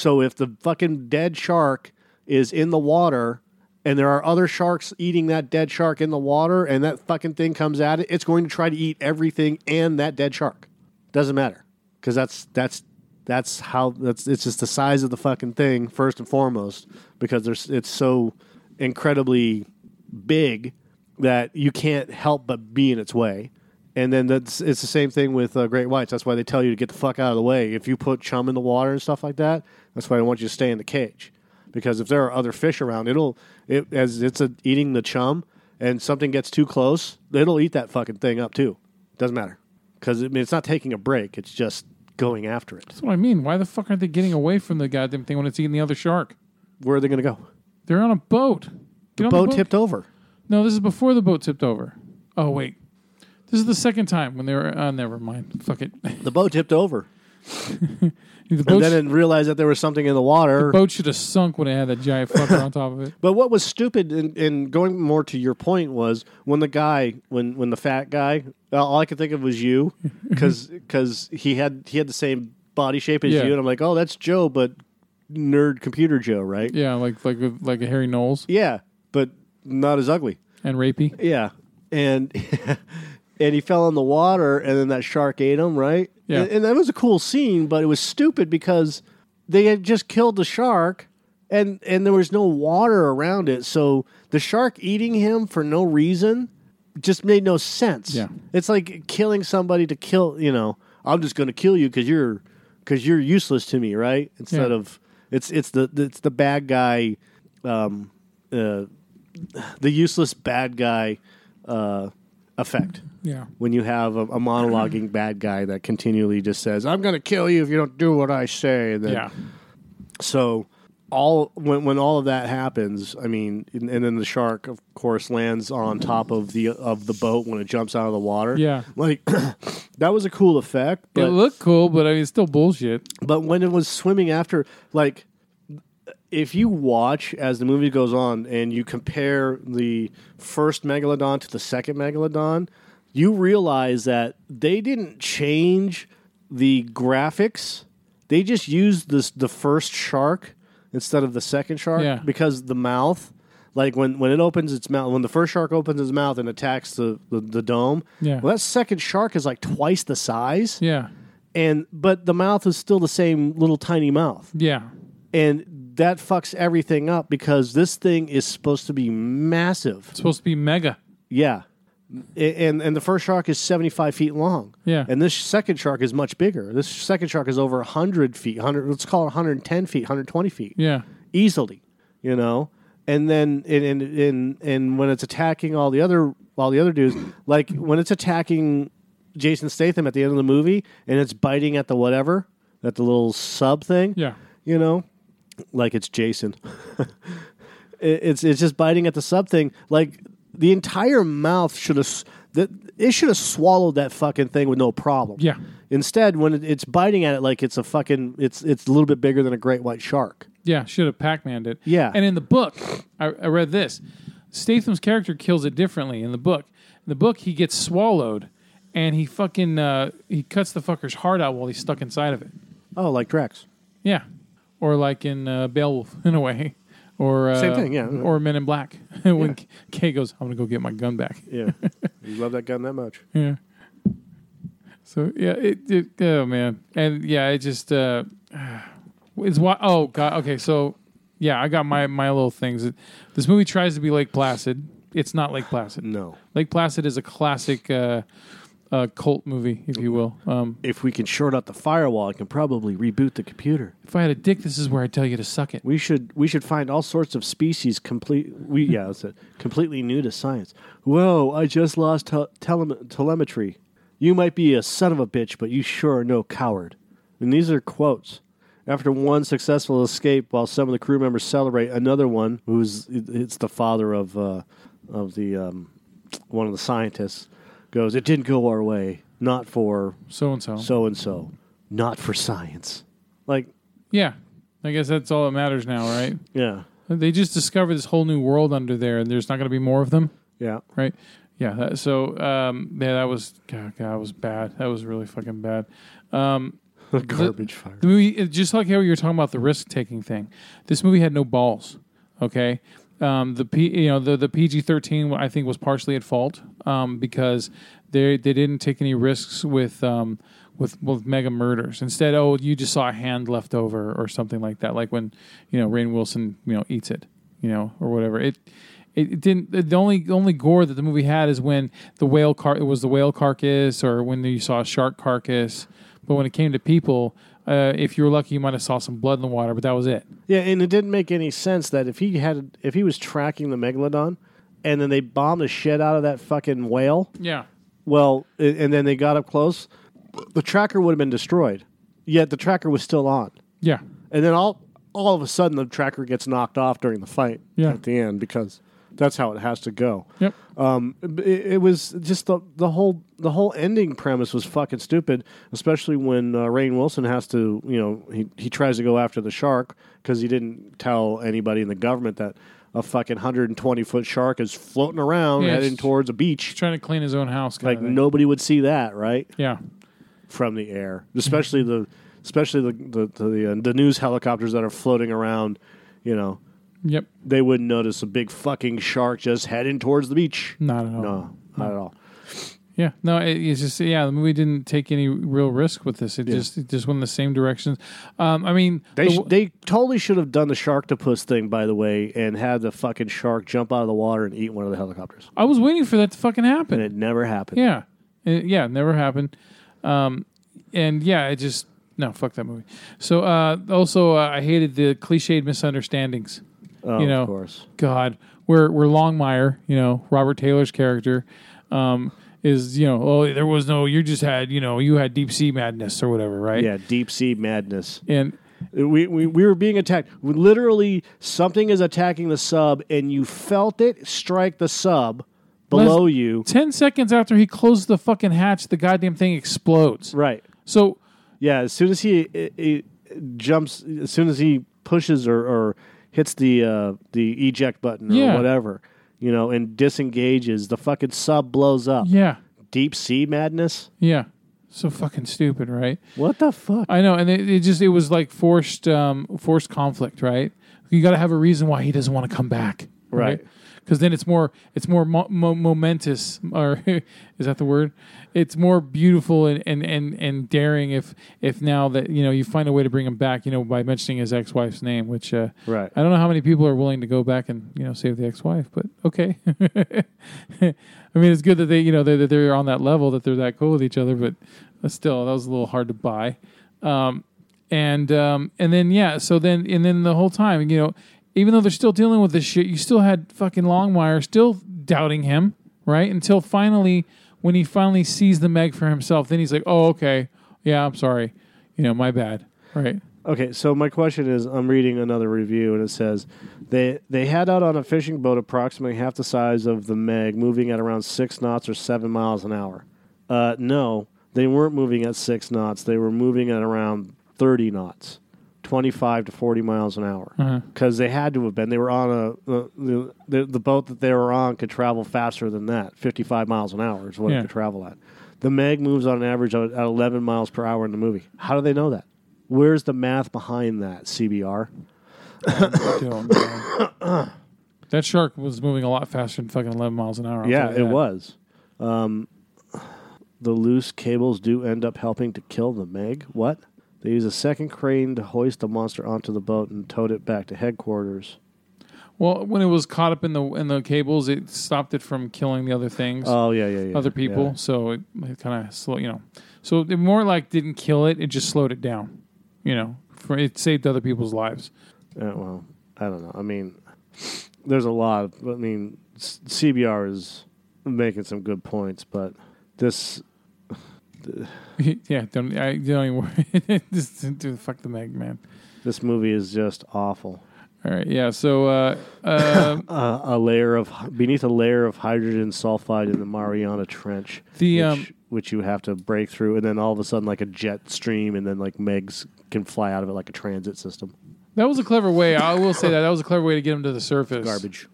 So if the fucking dead shark is in the water and there are other sharks eating that dead shark in the water and that fucking thing comes at it, it's going to try to eat everything and that dead shark. Doesn't matter because that's that's that's how that's it's just the size of the fucking thing first and foremost because there's it's so incredibly big that you can't help but be in its way. And then that's it's the same thing with uh, great whites. That's why they tell you to get the fuck out of the way. If you put chum in the water and stuff like that, that's why I want you to stay in the cage. Because if there are other fish around, it'll it as it's a, eating the chum and something gets too close, it'll eat that fucking thing up too. Doesn't matter because I mean, it's not taking a break; it's just going after it. That's what I mean. Why the fuck aren't they getting away from the goddamn thing when it's eating the other shark? Where are they going to go? They're on a boat. Get on Boat tipped over. No, this is before the boat tipped over. Oh wait, this is the second time when they were. Uh, never mind. Fuck it. The boat tipped over, the and boat, then it realized that there was something in the water. The boat should have sunk when it had that giant fucker on top of it. But what was stupid, and, and going more to your point, was when the guy, when when the fat guy, uh, all I could think of was you, because he had he had the same body shape as Yeah. you, and I'm like, oh, that's Joe, but nerd computer Joe, right? Yeah, like like like a Harry Knowles Yeah, but not as ugly. and rapey. Yeah, and and he fell in the water, and then that shark ate him, right? Yeah. and, and that was a cool scene, but it was stupid because they had just killed the shark, and and there was no water around it, so the shark eating him for no reason just made no sense. Yeah. it's like killing somebody to kill. You know, I'm just going to kill you because you're because you're useless to me, right? Instead Yeah. of it's it's the it's the bad guy. Um, uh, the useless bad guy uh, effect Yeah. when you have a, a monologuing bad guy that continually just says, "I'm going to kill you if you don't do what I say." Then, Yeah. So all when when all of that happens, I mean, and, and then the shark, of course, lands on top of the of the boat when it jumps out of the water. Yeah. like that was a cool effect. But it looked cool, but I mean, it's still bullshit. but when it was swimming after, like, if you watch as the movie goes on and you compare the first megalodon to the second megalodon, you realize that they didn't change the graphics. They just used this the first shark instead of the second shark Yeah. because the mouth. Like when, when it opens its mouth, when the first shark opens its mouth and attacks the, the, the dome, Yeah. well, that second shark is like twice the size Yeah. and but the mouth is still the same little tiny mouth Yeah. and that fucks everything up because this thing is supposed to be massive It's supposed to be mega. yeah and and the first shark is 75 feet long. Yeah. and this second shark is much bigger. This second shark is over 100 feet 100 let's call it 110 feet 120 feet. Yeah. easily you know? And then and and and, and when it's attacking all the other all the other dudes like when it's attacking Jason Statham at the end of the movie and it's biting at the whatever at the little sub thing Yeah. you know? Like it's Jason. It- it's it's just biting at the sub thing. Like the entire mouth should have it should have swallowed that fucking thing with no problem Yeah. instead when it, it's biting at it like it's a fucking it's it's a little bit bigger than a great white shark Yeah. Should have Pac Man it. Yeah. And in the book, I, I read this. Statham's character kills it differently in the book. In the book, he gets swallowed, and he fucking uh, he cuts the fucker's heart out while he's stuck inside of it. oh like Drax Yeah, or like in uh, Beowulf in a way, or uh, Same thing, yeah. or Men in Black when Kay goes, "I'm gonna go get my gun back." Yeah, you love that gun that much. Yeah. So yeah, it, it oh man, and yeah, it just uh, it's why. Oh god, okay, so yeah, I got my my little things. This movie tries to be Lake Placid. It's not Lake Placid. No, Lake Placid is a classic uh, uh, cult movie, if you will. Um, if we can short out the firewall, I can probably reboot the computer. if I had a dick, this is where I tell you to suck it. We should we should find all sorts of species complete. We yeah, that's it. Completely new to science. Whoa! I just lost tel- telem- telemetry. You might be a son of a bitch, but you sure are no coward. And these are quotes. After one successful escape, while some of the crew members celebrate, another one, who's it's the father of uh, of the um, one of the scientists goes, "It didn't go our way, not for So and so. so and so, not for science." Like, Yeah. I guess that's all that matters now, right? yeah, They just discovered this whole new world under there, and there's not going to be more of them, yeah, right? Yeah. That, so, um, yeah, that was God, God, that was bad. That was really fucking bad. Um, garbage fire. the movie, just like how you were talking about the risk taking thing, this movie had no balls. Okay, um, the P, you know, the the PG thirteen I think was partially at fault um, because they they didn't take any risks with um, with with mega murders. Instead, oh, you just saw a hand left over or something like that, like when you know Rainn Wilson you know eats it, you know, or whatever. It it, it didn't. The only only gore that the movie had is when the whale car it was the whale carcass, or when you saw a shark carcass. But when it came to people, uh, if you were lucky, you might have saw some blood in the water, but that was it. Yeah, and it didn't make any sense that if he had if he was tracking the megalodon, and then they bombed the shit out of that fucking whale. Yeah, Well, and then they got up close, the tracker would have been destroyed. Yet the tracker was still on, yeah, and then all all of a sudden the tracker gets knocked off during the fight Yeah. at the end because that's how it has to go. yep. Um, it, it was just the the whole the whole ending premise was fucking stupid, especially when uh, Rainn Wilson has to, you know, he he tries to go after the shark because he didn't tell anybody in the government that a fucking 120 foot shark is floating around Yeah, heading towards a beach. He's trying to clean his own house. Like nobody would see that, right? Yeah, From the air, especially the especially the the the, uh, the news helicopters that are floating around, you know, yep. they wouldn't notice a big fucking shark just heading towards the beach. Not at all. No, not at all. Yeah, no, it, it's just yeah. The movie didn't take any real risk with this. It Yeah. just it just went in the same directions. Um, I mean, They the- sh- they totally should have done the sharktopus thing, by the way, and had the fucking shark jump out of the water and eat one of the helicopters. I was waiting for that to fucking happen. And it never happened. Yeah, It- yeah, it never happened. Um, and yeah, it just no fuck that movie. So uh, also, uh, I hated the cliched misunderstandings. Oh, you know, of course. God, where where Longmire, you know, Robert Taylor's character, um, is you know, oh, there was no, you just had, you know, you had deep sea madness or whatever, right? Yeah, deep sea madness. And We, we we were being attacked. We- literally, something is attacking the sub, and you felt it strike the sub below you. ten seconds after he closes the fucking hatch, the goddamn thing explodes. Right. So Yeah. As soon as he it, it jumps, as soon as he pushes or, or hits the uh, the eject button or Yeah. whatever, you know, and disengages, the fucking sub blows up. yeah, Deep sea madness. yeah, so fucking stupid, right? What the fuck? I know, and it, it just it was like forced um, forced conflict, right? You got to have a reason why he doesn't want to come back, Right. Because then it's more it's more mo- mo- momentous, or is that the word? It's more beautiful and, and, and, and daring if if now that you know you find a way to bring him back, you know, by mentioning his ex wife's name, which uh, Right. I don't know how many people are willing to go back and you know save the ex wife, but okay. I mean, it's good that they you know they that they're on that level that they're that cool with each other, but uh, still that was a little hard to buy. Um, and um, and then yeah, so then and then the whole time, you know, even though they're still dealing with this shit, you still had fucking Longmire still doubting him, right? Until finally, when he finally sees the Meg for himself, then he's like, oh okay, yeah, I'm sorry, you know, my bad, right? Okay, so my question is I'm reading another review and it says they they had out on a fishing boat approximately half the size of the Meg, moving at around six knots or seven miles an hour. Uh, no, they weren't moving at six knots. They were moving at around 30 knots, 25 to 40 miles an hour. Uh-huh. Because they had to have been. They were on a uh, the, the the boat that they were on could travel faster than that. 55 miles an hour is what Yeah. it could travel at. The Meg moves on average at at 11 miles per hour in the movie. How do they know that? Where's the math behind that, CBR? That shark was moving a lot faster than fucking 11 miles an hour. I'll yeah, it that. was. Um, the loose cables do end up helping to kill the Meg. What? They used a second crane to hoist the monster onto the boat and towed it back to headquarters. Well, when it was caught up in the in the cables, it stopped it from killing the other things, Oh yeah, yeah, yeah. other people. yeah. So it, it kind of slow, you know. So it more like didn't kill it; it just slowed it down. You know, for it saved other people's lives. Uh, well, I don't know. I mean, there's a lot. Of, I mean, CBR is making some good points, but this yeah, don't I don't even worry. just do fuck the Meg man. this movie is just awful. All right, yeah. So, uh, uh, a layer of beneath a layer of hydrogen sulfide in the Mariana Trench, The, which, um, which you have to break through, and then all of a sudden, like a jet stream, and then like Megs can fly out of it like a transit system. that was a clever way. I will say that that was a clever way to get him to the surface. Garbage.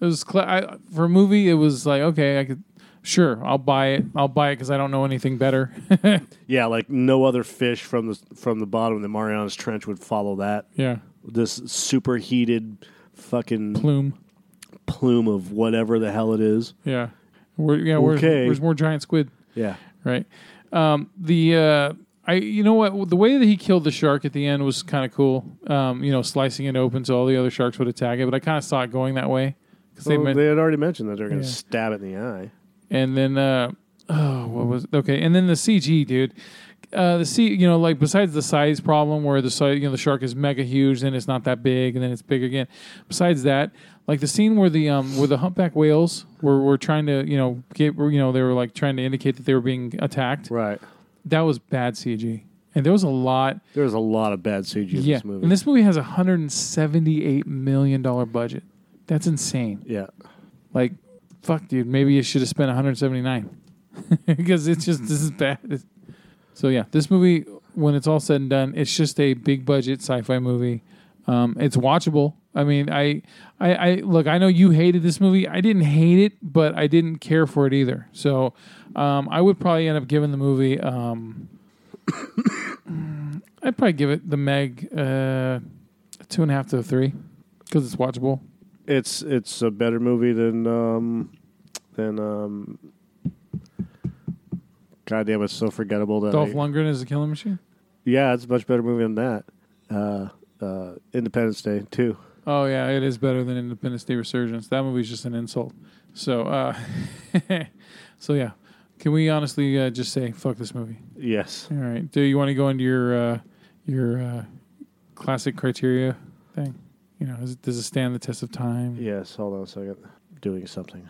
It was cle- I, for a movie. It was like okay, I could sure I'll buy it. I'll buy it because I don't know anything better. Yeah, like no other fish from the from the bottom of the Marianas Trench would follow that. yeah, This superheated fucking plume. plume of whatever the hell it is. Yeah, Where, yeah. Where's, Okay. where's more giant squid? Yeah. right? Um, the uh, I you know what the way that he killed the shark at the end was kind of cool. Um, you know, slicing it open so all the other sharks would attack it, but I kind of saw it going that way because they Well, meant. they had already mentioned that they're going to Yeah. stab it in the eye. And then uh, oh, what was okay? And then the CG, dude. Uh, the C, you know, like besides the size problem where the size, you know, the shark is mega huge, then it's not that big, and then it's big again. Besides that, like the scene where the um where the humpback whales were, were trying to, you know, get, you know, they were like trying to indicate that they were being attacked. Right. That was bad CG, and there was a lot. There's a lot of bad CG in yeah, this movie. and this movie has a hundred and seventy-eight million dollar budget. That's insane. yeah. Like, fuck, dude. Maybe you should have spent one hundred seventy-nine because it's just this is bad. So yeah, this movie, when it's all said and done, it's just a big budget sci-fi movie. Um, it's watchable. I mean, I, I, I look. I know you hated this movie. I didn't hate it, but I didn't care for it either. So, um, I would probably end up giving the movie. Um, I'd probably give it the Meg uh, two and a half to a three because it's watchable. It's it's a better movie than um than um God damn it's so forgettable that Dolph I- Lundgren is a killing machine. Yeah, it's a much better movie than that. Uh uh Independence Day too. Oh yeah, it is better than Independence Day Resurgence. That movie's just an insult. So, uh, so yeah, can we honestly uh, just say fuck this movie? Yes. All right. Do you want to go into your uh, your uh, classic criteria thing? You know, is does it stand the test of time? Yes, hold on a second. Doing something.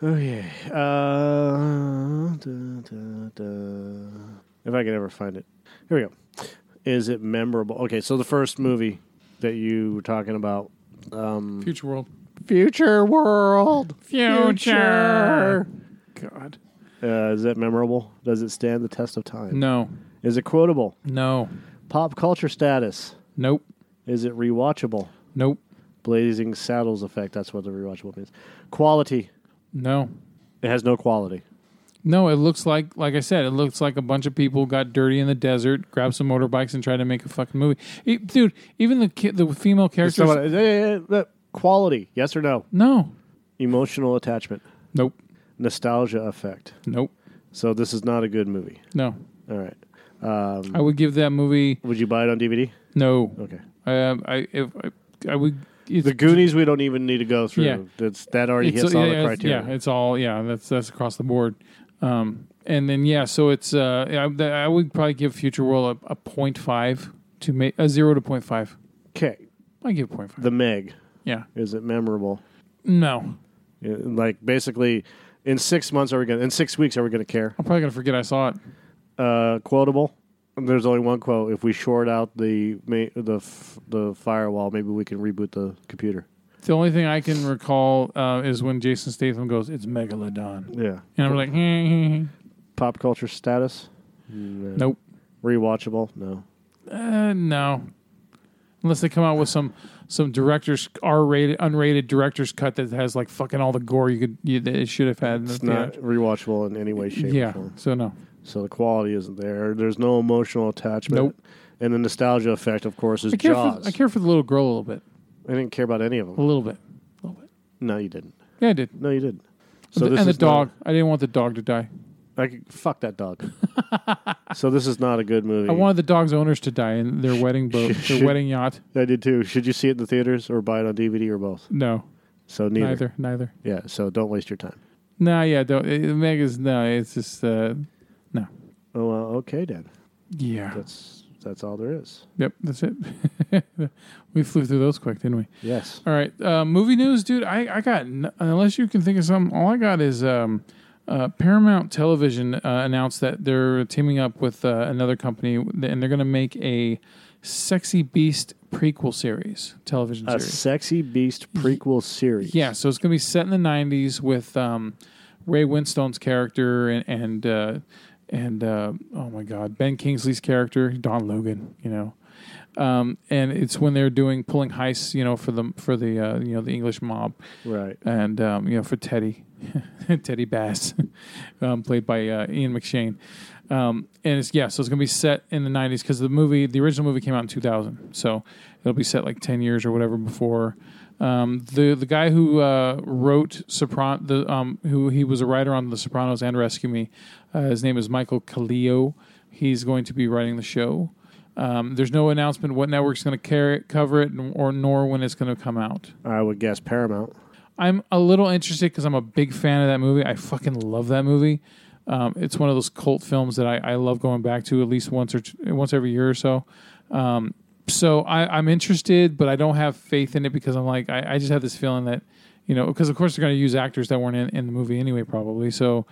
Oh yeah. Uh, da, da, da. If I can ever find it. Here we go. Is it memorable? Okay, so the first movie that you were talking about, um, Future World. Future World. Future. God. Uh, is that memorable? Does it stand the test of time? No. Is it quotable? No. Pop culture status. Nope. Is it rewatchable? Nope. Blazing Saddles effect. That's what the rewatchable means. Quality. No. It has no quality. No, it looks like, like I said, it looks like a bunch of people got dirty in the desert, grabbed some motorbikes, and tried to make a fucking movie. E- dude, even the ki- the female characters. eh, eh, eh, quality. Yes or no? no, Emotional attachment. nope, Nostalgia effect. nope, So this is not a good movie. no. All right. Um, I would give that movie would you buy it on DVD? no. Okay. Um, I if I, I would. The Goonies we don't even need to go through. Yeah. That's that already it's- hits all yeah, the criteria. Yeah, it's all yeah. That's that's across the board. Um, and then yeah, so it's uh, I, I would probably give Future World a, a 0.5 to make a zero to 0.5. Okay. I give 0.5. The Meg. yeah, Is it memorable? no, Yeah, Like basically, in six months are we gonna? In six weeks are we gonna care? I'm probably gonna forget I saw it. Uh, quotable. There's only one quote. If we short out the ma- the f- the firewall, maybe we can reboot the computer. The only thing I can recall uh, is when Jason Statham goes, "It's Megalodon," Yeah. and I'm like, "Hmm, Pop culture status. No. "Nope, Rewatchable. No. uh, no." Unless they come out with some some director's R-rated, unrated director's cut that has like fucking all the gore you could you, that it should have had. It's the not theater. rewatchable in any way, shape, yeah. or form. So no, So the quality isn't there. There's no emotional attachment. Nope. And the nostalgia effect, of course, is I care Jaws. for I care for the little girl a little bit, I didn't care about any of them. a little bit, a little bit. No, you didn't. Yeah, I did. No, you didn't. So and the is not- dog. I didn't want the dog to die. I fuck that dog. so this is not a good movie. I wanted the dog's owners to die in their wedding boat, Should- their wedding yacht. I did too. Should you see it in the theaters or buy it on DVD or both? No, So neither. neither, neither. Yeah. So don't waste your time. Nah, yeah, don't. It, Meg is no. It's just uh, no. Oh, well, okay then. Yeah. That's that's all there is. Yep, that's it. we flew through those quick, didn't we? Yes. All right, uh, movie news, dude. I, I got n- unless you can think of something. All I got is um, uh, Paramount Television uh, announced that they're teaming up with uh, another company and they're going to make a Sexy Beast prequel series, television series. A series. sexy beast prequel series. Yeah, so it's going to be set in the '90s with um, Ray Winstone's character and and uh, and uh, oh my God, Ben Kingsley's character, Don Logan. You know, um, and it's when they're doing pulling heists, you know, for the for the uh, you know the English mob, Right. and um, you know for Teddy, Teddy Bass, um, played by uh, Ian McShane. Um, and it's yeah, so it's gonna be set in the '90s because the movie, the original movie, came out in 2000, so it'll be set like 10 years or whatever before. Um, the the guy who uh, wrote Sopran the um, who he was a writer on The Sopranos and Rescue Me, uh, his name is Michael Caleo. He's going to be writing the show. Um, there's no announcement what network's going to cover it, or nor when it's going to come out. I would guess Paramount. I'm a little interested because I'm a big fan of that movie. I fucking love that movie. Um, it's one of those cult films that I, I love going back to at least once or t- once every year or so. Um, so I, I'm interested, but I don't have faith in it because I'm like I, I just have this feeling that you know because of course they're going to use actors that weren't in, in the movie anyway probably. So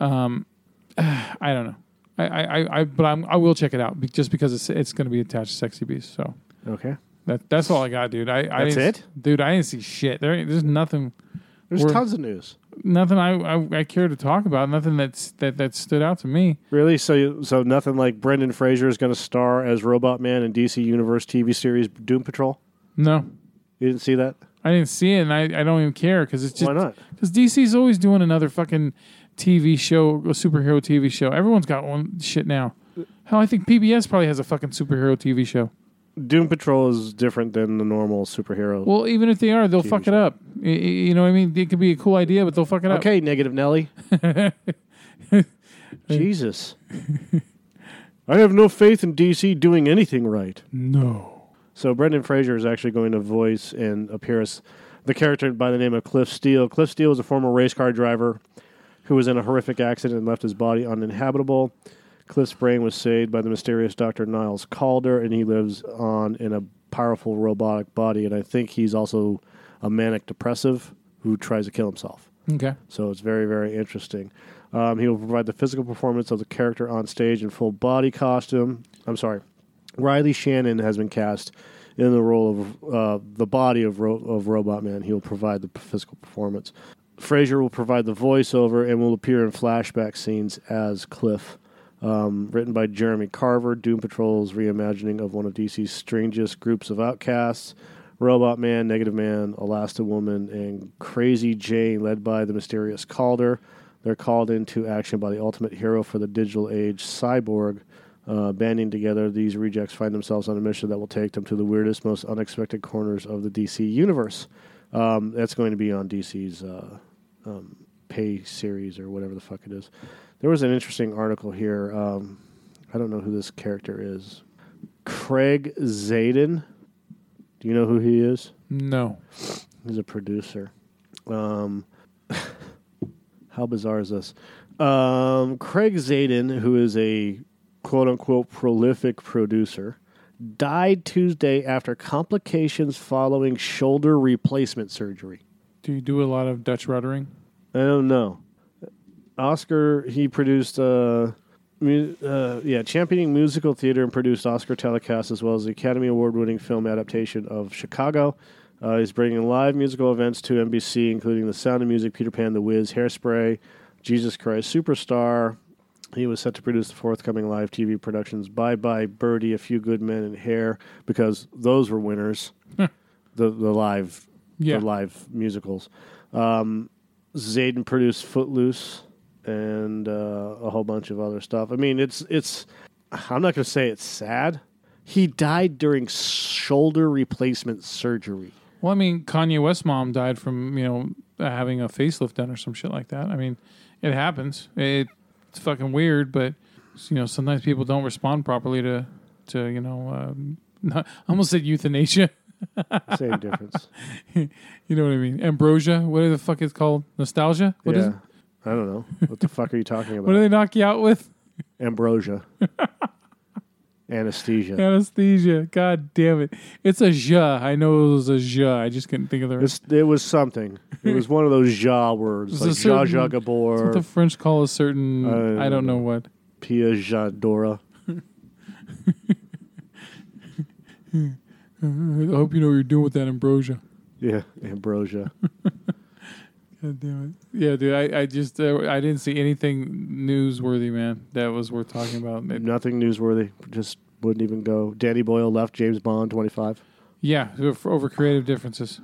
um, I don't know. I, I, I- I but I'm, I will check it out just because it's it's going to be attached to Sexy Beast. So Okay. That that's all I got, dude. I, I That's didn't, it? dude. I didn't see shit. There, ain't- there's nothing There's We're- tons of news. nothing I, I I care to talk about. Nothing that's that that stood out to me. Really? So, you- so nothing like Brendan Fraser is going to star as Robot Man in DC Universe TV series Doom Patrol. No, You didn't see that? I didn't see it, and I, I don't even care because it's just Why not? because DC's always doing another fucking TV show, a superhero TV show. Everyone's got one shit now. Hell, I think PBS probably has a fucking superhero TV show. Doom Patrol is different than the normal superhero. Well, even if they are, they'll TV fuck it show. up. Y- y- You know what I mean? It could be a cool idea, but they'll fuck it up. okay, Negative Nelly. Jesus. I have no faith in DC doing anything right. No. So Brendan Fraser is actually going to voice and appear as the character by the name of Cliff Steele. Cliff Steele is a former race car driver who was in a horrific accident and left his body uninhabitable. Cliff's brain was saved by the mysterious Dr. Niles Caulder, and he lives on in a powerful robotic body. And I think he's also a manic depressive who tries to kill himself. Okay. So it's very, very interesting. Um, he will provide the physical performance of the character on stage in full body costume. I'm sorry. Riley Shanahan has been cast in the role of uh, the body of, Ro- of Robot Man. He will provide the physical performance. Fraser will provide the voiceover and will appear in flashback scenes as Cliff. Um, written by Jeremy Carver, Doom Patrol's reimagining of one of DC's strangest groups of outcasts. Robot Man, Negative Man, Woman, and Crazy Jane, led by the mysterious Caulder. They're called into action by the ultimate hero for the digital age, Cyborg. Uh, banding together, these rejects find themselves on a mission that will take them to the weirdest, most unexpected corners of the DC universe. Um, that's going to be on DC's uh, um, pay series or whatever the fuck it is. There was an interesting article here. Um, I don't know who this character is. Craig Zadan. Do you know who he is? No. He's a producer. Um, how bizarre is this? Um, Craig Zadan, who is a quote unquote prolific producer, died Tuesday after complications following shoulder replacement surgery. Do you do a lot of Dutch ruddering? I don't know. Oscar, he produced, uh, mu- uh, yeah, championing musical theater and produced Oscar telecast as well as the Academy Award winning film adaptation of Chicago. Uh, he's bringing live musical events to NBC, including The Sound of Music, Peter Pan, The Wiz, Hairspray, Jesus Christ Superstar. He was set to produce the forthcoming live TV productions Bye Bye Birdie, A Few Good Men, and Hair, because those were winners. the the live Yeah. the live musicals. Um, Zadan produced Footloose and uh, a whole bunch of other stuff. I mean, it's it's. I'm not going to say it's sad. He died during shoulder replacement surgery. Well, I mean, Kanye West's mom died from you know having a facelift done or some shit like that. I mean, it happens. It, it's fucking weird, but you know sometimes people don't respond properly to to you know um, not, I almost said euthanasia. Same difference. you know what I mean? Ambrosia. What the fuck is called? Nostalgia. What is yeah. it? I don't know. What the fuck are you talking about? What do they knock you out with? Ambrosia. Anesthesia. Anesthesia. God damn it. It's a ja. I know it was a ja. I just couldn't think of the rest. It's, it was something. It was one of those ja words, It's like certain- ja ja It's what the French call a certain. Uh, I don't know what. pia jadora. I hope you know what you're doing with that ambrosia. Yeah, ambrosia. God damn it. Yeah, dude. I, I just uh, I didn't see anything newsworthy, man. That was worth talking about. It- Nothing newsworthy. Just wouldn't even go. Danny Boyle left James Bond 25. yeah, for- over creative differences.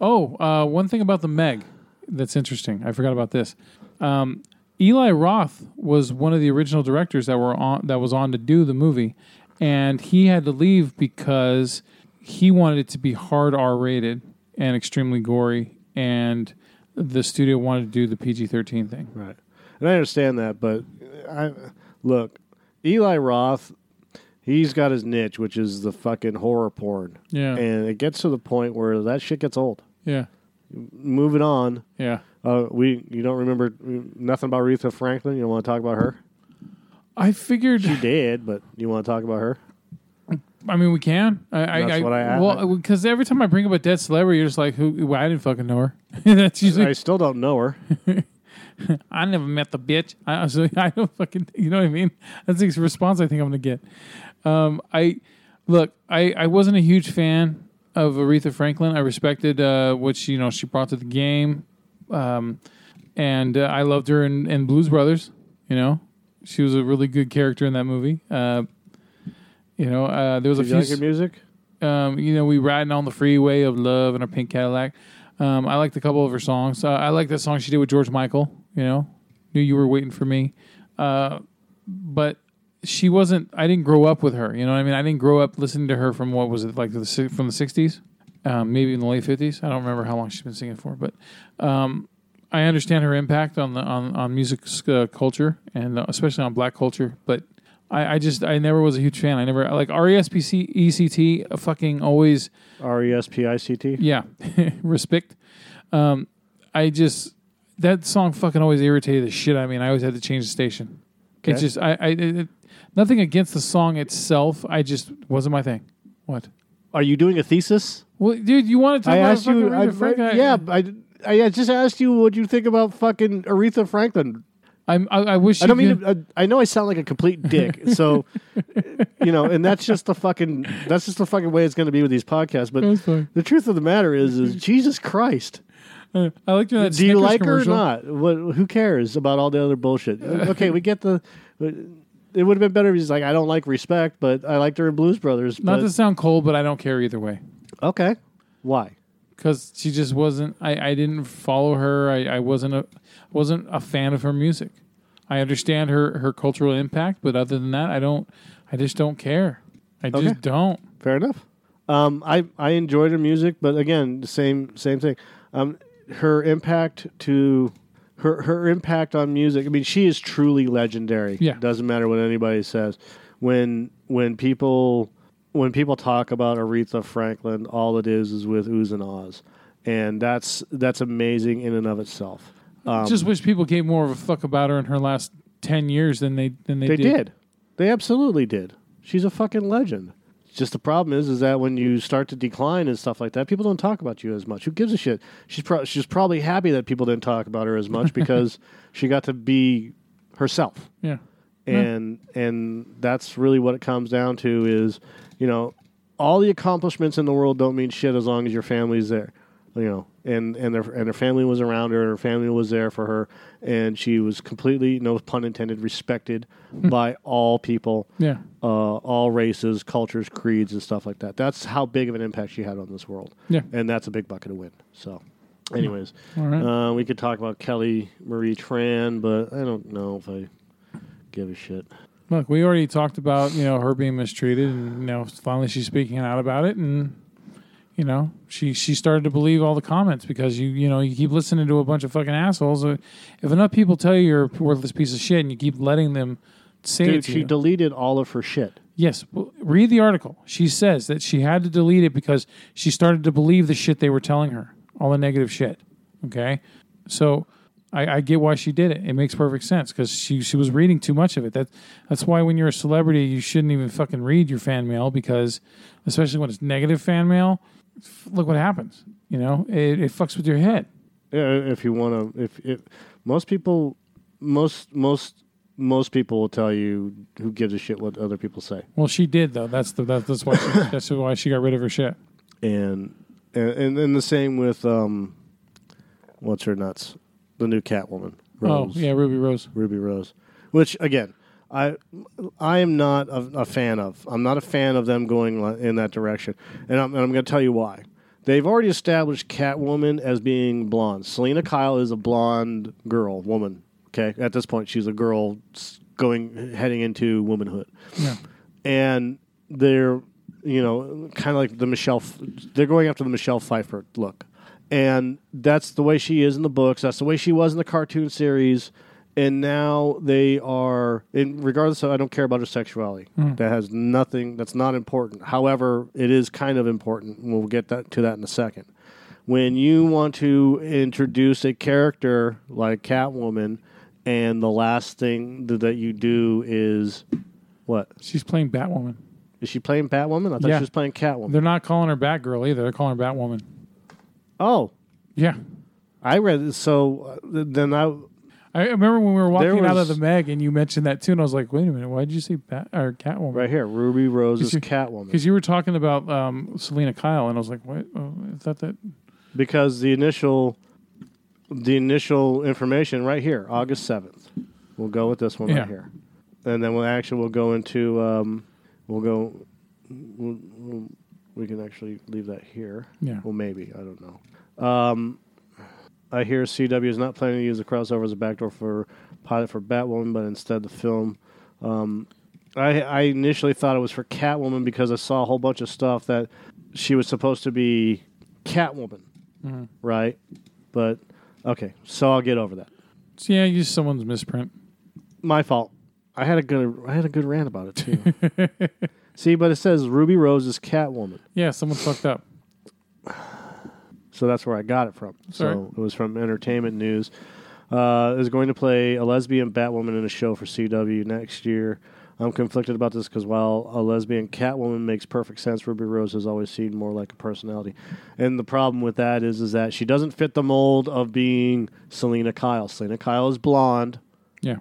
Oh, uh, one thing about the Meg that's interesting. I forgot about this. Um, Eli Roth was one of the original directors that were on that was on to do the movie, and he had to leave because he wanted it to be hard R rated and extremely gory, and the studio wanted to do the PG thirteen thing. Right. And I understand that, but I look, Eli Roth, he's got his niche, which is the fucking horror porn. Yeah, And it gets to the point where that shit gets old. yeah, Moving on. yeah. Uh, we you don't remember nothing about Aretha Franklin? You don't want to talk about her? I figured. She did, but you want to talk about her? I mean, we can. I, That's I, what I- well because every time I bring up a dead celebrity, you're just like, "Who? Well, I didn't fucking know her." That's usually I still don't know her. I never met the bitch. I so I don't fucking. You know what I mean? That's the response I think I'm gonna get. Um, I look. I I wasn't a huge fan of Aretha Franklin. I respected uh, what she you know she brought to the game, um, and uh, I loved her in, in Blues Brothers. You know, she was a really good character in that movie. Uh, you know, uh, there was Did a you few. like her music? Um, you know, we riding on the freeway of love in a pink Cadillac. Um, I liked a couple of her songs. Uh, I like that song she did with George Michael. You know, knew you were waiting for me. Uh, but she wasn't. I didn't grow up with her. You know what I mean? I didn't grow up listening to her from what was it like the from the '60s, um, maybe in the late '50s. I don't remember how long she's been singing for, but um, I understand her impact on the on on music uh, culture and uh, especially on Black culture. But I, I just I never was a huge fan. I never like R E S P C E C T. uh, Fucking always R E S P I C T. yeah, respect. Um, I just that song fucking always irritated the shit out of me, and I always had to change the station. Okay. It's just I, I it, nothing against the song itself. I just wasn't my thing. What? Are you doing a thesis? Well, dude, you want to talk I about asked you. I, Aretha Franklin? yeah, I, I just asked you what you think about fucking Aretha Franklin. I'm, I, I wish. I don't you mean. To, I, I know I sound like a complete dick. So, you know, and that's just the fucking. That's just the fucking way it's going to be with these podcasts. But the truth of the matter is, is Jesus Christ. Uh, I like that. Do you Snickers like her or not? What, who cares about all the other bullshit? okay, we get the. It would have been better if he's like, I don't like respect, but I liked her in Blues Brothers. Not but- to sound cold, but I don't care either way. okay, why? because she just wasn't. I, I didn't follow her. I, I wasn't a wasn't a fan of her music. I understand her her cultural impact, but other than that, I don't. I just don't care. I Okay. just don't. Fair enough. Um, I I enjoyed her music, but again, the same same thing. Um, her impact to her her impact on music. I mean, she is truly legendary. Yeah. doesn't matter what anybody says. When when people when people talk about Aretha Franklin, all it is is with oohs and ahs, and that's that's amazing in and of itself. Um, just wish people gave more of a fuck about her in her last ten years than they than they, did. They did. They absolutely did. She's a fucking legend. Just the problem is, is that when you start to decline and stuff like that, people don't talk about you as much. Who gives a shit? She's pro- she's probably happy that people didn't talk about her as much because she got to be herself, Yeah. and and that's really what it comes down to. Is you know, all the accomplishments in the world don't mean shit as long as your family's there. You know, and and their and her family was around her. And her family was there for her, and she was completely, no pun intended, respected by all people Yeah. uh, all races, cultures, creeds, and stuff like that. That's how big of an impact she had on this world. Yeah. And that's a big bucket of win. So, anyways, All right. uh, we could talk about Kelly Marie Tran, but I don't know if I give a shit. Look, we already talked about you know her being mistreated, and you know finally she's speaking out about it, and you know she she started to believe all the comments because you you know you keep listening to a bunch of fucking assholes. Uh, If enough people tell you you're a worthless piece of shit, and you keep letting them say it Dude, to she you, deleted all of her shit. yes, well, read the article. She says that she had to delete it because she started to believe the shit they were telling her, all the negative shit. Okay, so I, I get why she did it. It makes perfect sense because she she was reading too much of it. That that's why when you're a celebrity, you shouldn't even fucking read your fan mail because, especially when it's negative fan mail, look what happens. You know, it, it fucks with your head. Yeah, if you want to, if, if most people, most most most people will tell you who gives a shit what other people say, Well, she did though. That's the that, that's why she, that's why she got rid of her shit. and and and, and the same with um, what's her nuts, the new Catwoman, Rose, Oh yeah, Ruby Rose. Ruby Rose, which again. I I am not a, a fan of. I'm not a fan of them going in that direction, and I'm, and I'm going to tell you why. They've already established Catwoman as being blonde. Selina Kyle is a blonde girl, woman. Okay, at this point, she's a girl going heading into womanhood, Yeah. and they're you know kind of like the Michelle. They're going after the Michelle Pfeiffer look, and that's the way she is in the books. That's the way she was in the cartoon series. And now they are, in regardless of, I don't care about her sexuality. That has nothing. That's not important. However, it is kind of important. and We'll get that to that in a second. When you want to introduce a character like Catwoman, and the last thing th- that you do is what? She's playing Batwoman. Is she playing Batwoman? I thought Yeah. she was playing Catwoman. They're not calling her Batgirl either. They're calling her Batwoman. oh, Yeah. I read. So uh, then I, I remember when we were walking out of was- the Meg and you mentioned that too, and I was like, "Wait a minute, why did you say Bat or Catwoman?" right here, Ruby Rose is you- Catwoman. Because you were talking about um, Selina Kyle, and I was like, "What? Oh, is that that?" because the initial the initial information right here august 7th we'll go with this one Yeah. right here and then we'll actually we'll go into um, we'll go we'll, we'll, we can actually leave that here Yeah. well maybe i don't know um, i hear cw is not planning to use the crossover as a backdoor for pilot for batwoman but instead the film um, I, I initially thought it was for catwoman because i saw a whole bunch of stuff that she was supposed to be catwoman right? But okay, so I'll get over that. So yeah, use someone's misprint. My fault. I had a good I had a good rant about it too. See, but it says Ruby Rose is Catwoman, Yeah, someone fucked up. so that's where I got it from. So it was from Entertainment News. Uh, is going to play a lesbian Batwoman in a show for CW next year. I'm conflicted about this because while a lesbian Catwoman makes perfect sense, Ruby Rose has always seemed more like a personality. And the problem with that is, is that she doesn't fit the mold of being Selina Kyle. Selina Kyle is blonde. Yeah.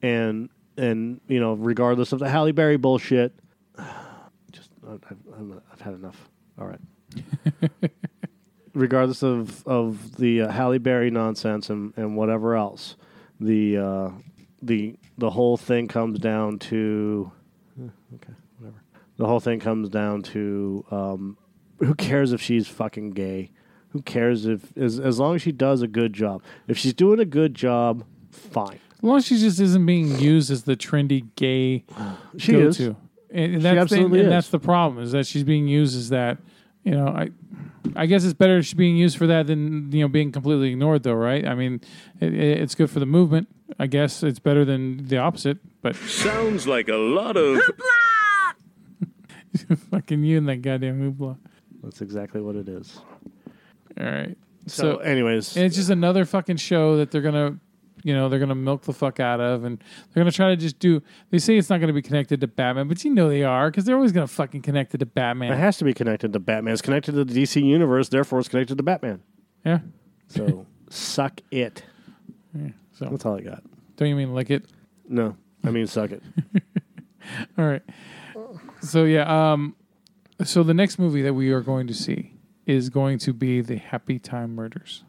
and and you know, regardless of the Halle Berry bullshit, just I've, I've had enough. All right. regardless of of the uh, Halle Berry nonsense and, and whatever else, the uh, the the whole thing comes down to eh, okay, whatever. The whole thing comes down to um, who cares if she's fucking gay? Who cares if as as long as she does a good job. If she's doing a good job, fine. As long as she just isn't being used as the trendy gay She go is. to. And, and that's absolutely the, and is. that's the problem is that she's being used as that. You know, I I guess it's better being used for that than you know being completely ignored, though, right? I mean, it, it- it's good for the movement. I guess it's better than the opposite. But Sounds like a lot of. hoopla. fucking you and that goddamn hoopla. That's exactly what it is. All right. So, So, anyways, and it's just another fucking show that they're gonna, you know, they're gonna milk the fuck out of, and they're gonna try to just do. They say it's not gonna be connected to Batman, but you know they are because they're always gonna fucking connect it to Batman. it has to be connected to Batman. It's connected to the DC universe, therefore it's connected to Batman. Yeah. So suck it. yeah. So That's all I got. don't you mean lick it? No, I mean suck it. All right. So yeah, um, so the next movie that we are going to see is going to be the Happy Time Murders,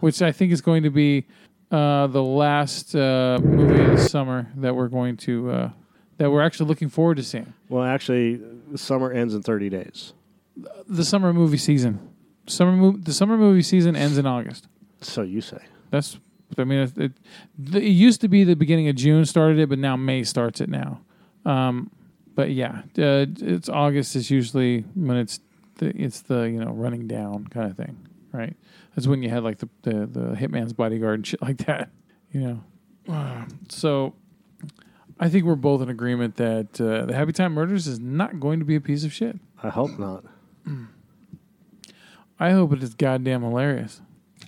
which I think is going to be uh, the last uh, movie of the summer that we're going to uh, that we're actually looking forward to seeing. Well, actually, summer ends in 30 days. The summer movie season, summer mo- the summer movie season ends in August. So you say. That's I mean it, it, it used to be the beginning of June started it, but now May starts it now. Um, but yeah, uh, it's August is usually when it's the, it's the you know running down kind of thing, right? That's when you had like the the, the Hitman's Bodyguard and shit like that, you know. So I think we're both in agreement that uh, the Happy Time Murders is not going to be a piece of shit. I hope not. I hope it is goddamn hilarious.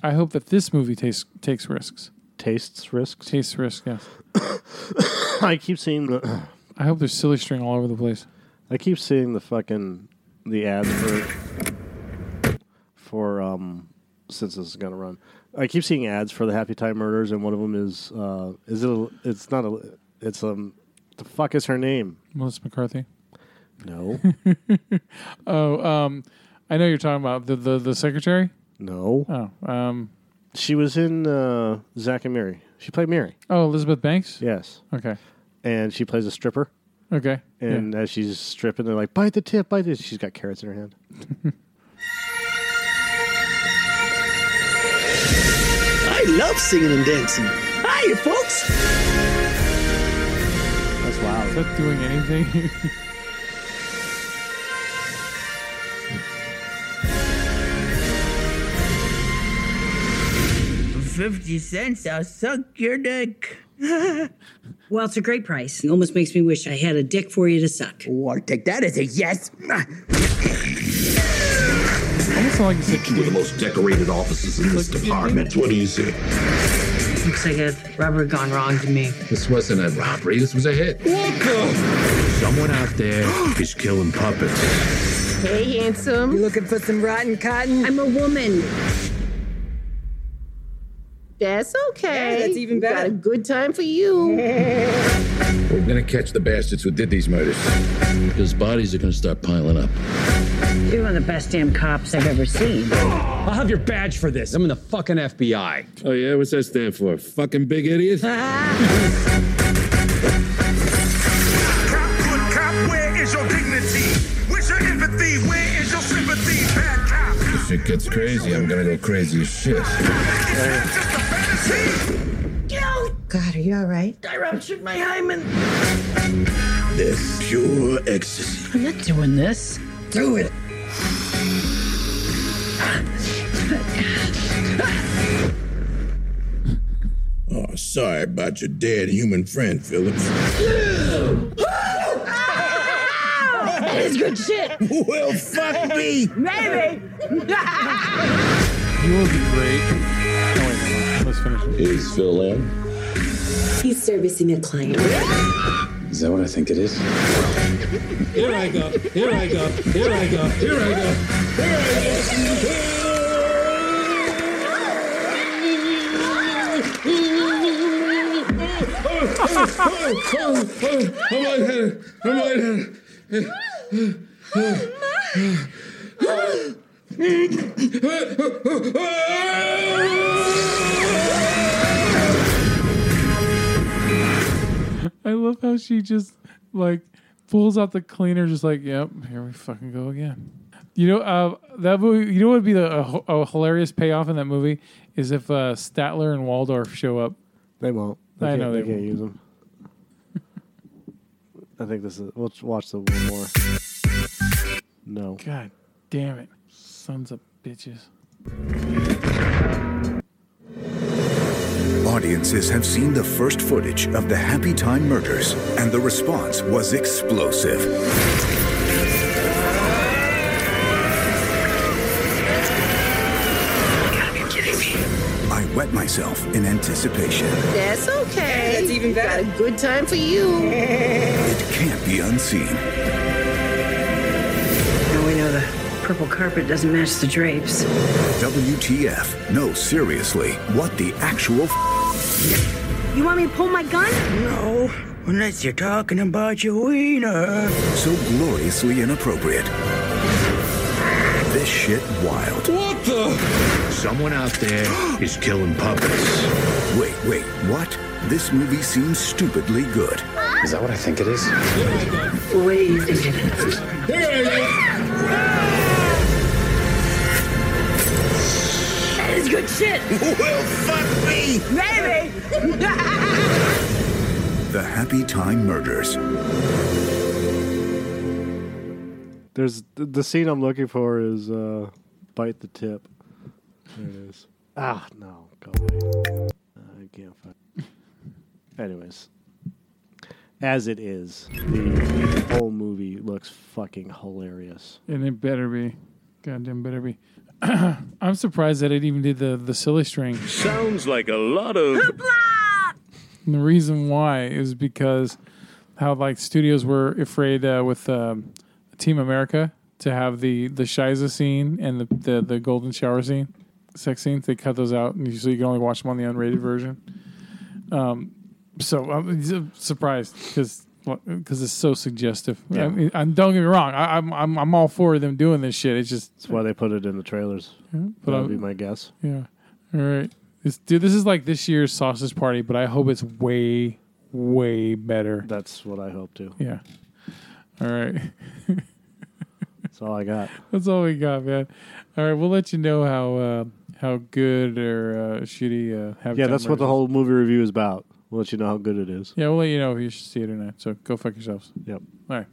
I hope that this movie takes takes risks. Tastes risks. Tastes risks. Yes. I keep seeing the. I hope there's silly string all over the place. I keep seeing the fucking the ads for for um since this is gonna run. I keep seeing ads for the Happy Time Murders, and one of them is uh is it? A, it's not a. It's um. The fuck is her name? Melissa McCarthy. No, Oh, um, I know you're talking about the the, the secretary. no. Oh, um, She was in uh, Zack and Miri. She played Miri. oh, Elizabeth Banks. Yes, Okay. and she plays a stripper. Okay. And as she's stripping, they're like, "Bite the tip, bite it." She's got carrots in her hand. love singing and dancing. Hi, folks. That's wild. Is loud. that doing anything? 50 cents, I'll suck your dick. Well, it's a great price. It almost makes me wish I had a dick for you to suck. Oh, I'll take that as a yes. Almost sound like you said We're the most decorated offices in this department. What do you say? Looks like a robbery gone wrong to me. This wasn't a robbery. This was a hit. Welcome! Someone out there is killing puppets. Hey, handsome. You looking for some rotten cotton? I'm a woman. That's okay. Yeah, that's even better. Got a good time for you. We're gonna catch the bastards who did these murders. Because bodies are gonna start piling up. You're one of the best damn cops I've ever seen. I'll have your badge for this. I'm in the fucking FBI. Oh yeah, what's that stand for? Fucking big idiot? Ah. Cop, good cop, where is your dignity? Where's your empathy? Where is your sympathy? Bad cop. If it gets crazy, I'm gonna go crazy as shit. Is God, are you all right? I ruptured my hymen. This pure ecstasy. I'm not doing this. Do it. Oh, sorry about your dead human friend, Phillips. That is good shit. well, fuck me. Maybe. You will be great. Is Phil in? He's servicing a client. Is that what I think it is? Here I go. Here I go. Here I go. Here I go. Here I might have. I might have. I love how she just like pulls out the cleaner, just like, yep, here we fucking go again. You know, uh, that movie. You know what would be the a, a hilarious payoff in that movie is if uh, Statler and Waldorf show up. They won't. I know they, they can't won't. use them. I think this is. Let's watch the one more. No. God damn it, sons of bitches. Audiences have seen the first footage of the Happy Time murders, and the response was explosive. I wet myself in anticipation. That's okay. That's even better. Got a good time for you. It can't be unseen. Purple carpet doesn't match the drapes. WTF? No, seriously. What the actual f- You want me to pull my gun? No, unless you're talking about your wiener. so gloriously inappropriate? This shit wild. What the? Someone out there is killing puppets. Wait, wait, what? This movie seems stupidly good. Is that what I think it is? Wait a minute. That is shit. Well, fuck me. Maybe. The Happy Time Murders. There's the, the scene I'm looking for is uh, bite the tip. There it is. Ah, no, go away. I can't find. Anyways, as it is, the whole movie looks fucking hilarious. And it better be. Goddamn better be. I'm surprised that it even did the the silly string. Sounds like a lot of. And the reason why is because how like studios were afraid uh, with um, Team America to have the the Shiza scene and the, the the golden shower scene, sex scenes. They cut those out, and you, so you can only watch them on the unrated version. Um, so I'm surprised because because it's so suggestive. Yeah. I mean, and don't get me wrong, I, I'm I'm I'm all for them doing this shit. It's just That's why they put it in the trailers. but That would be my guess. yeah. All right. This, dude, this is like this year's sausage party, but I hope it's way, way better. That's what I hope to. Yeah. All right. That's all I got. That's all we got, man. All right, we'll let you know how uh, how good or uh, shitty. Uh, Yeah, that's what the whole movie review is about. We'll let you know how good it is. Yeah, we'll let you know if you should see it or not. So go fuck yourselves. Yep. All right.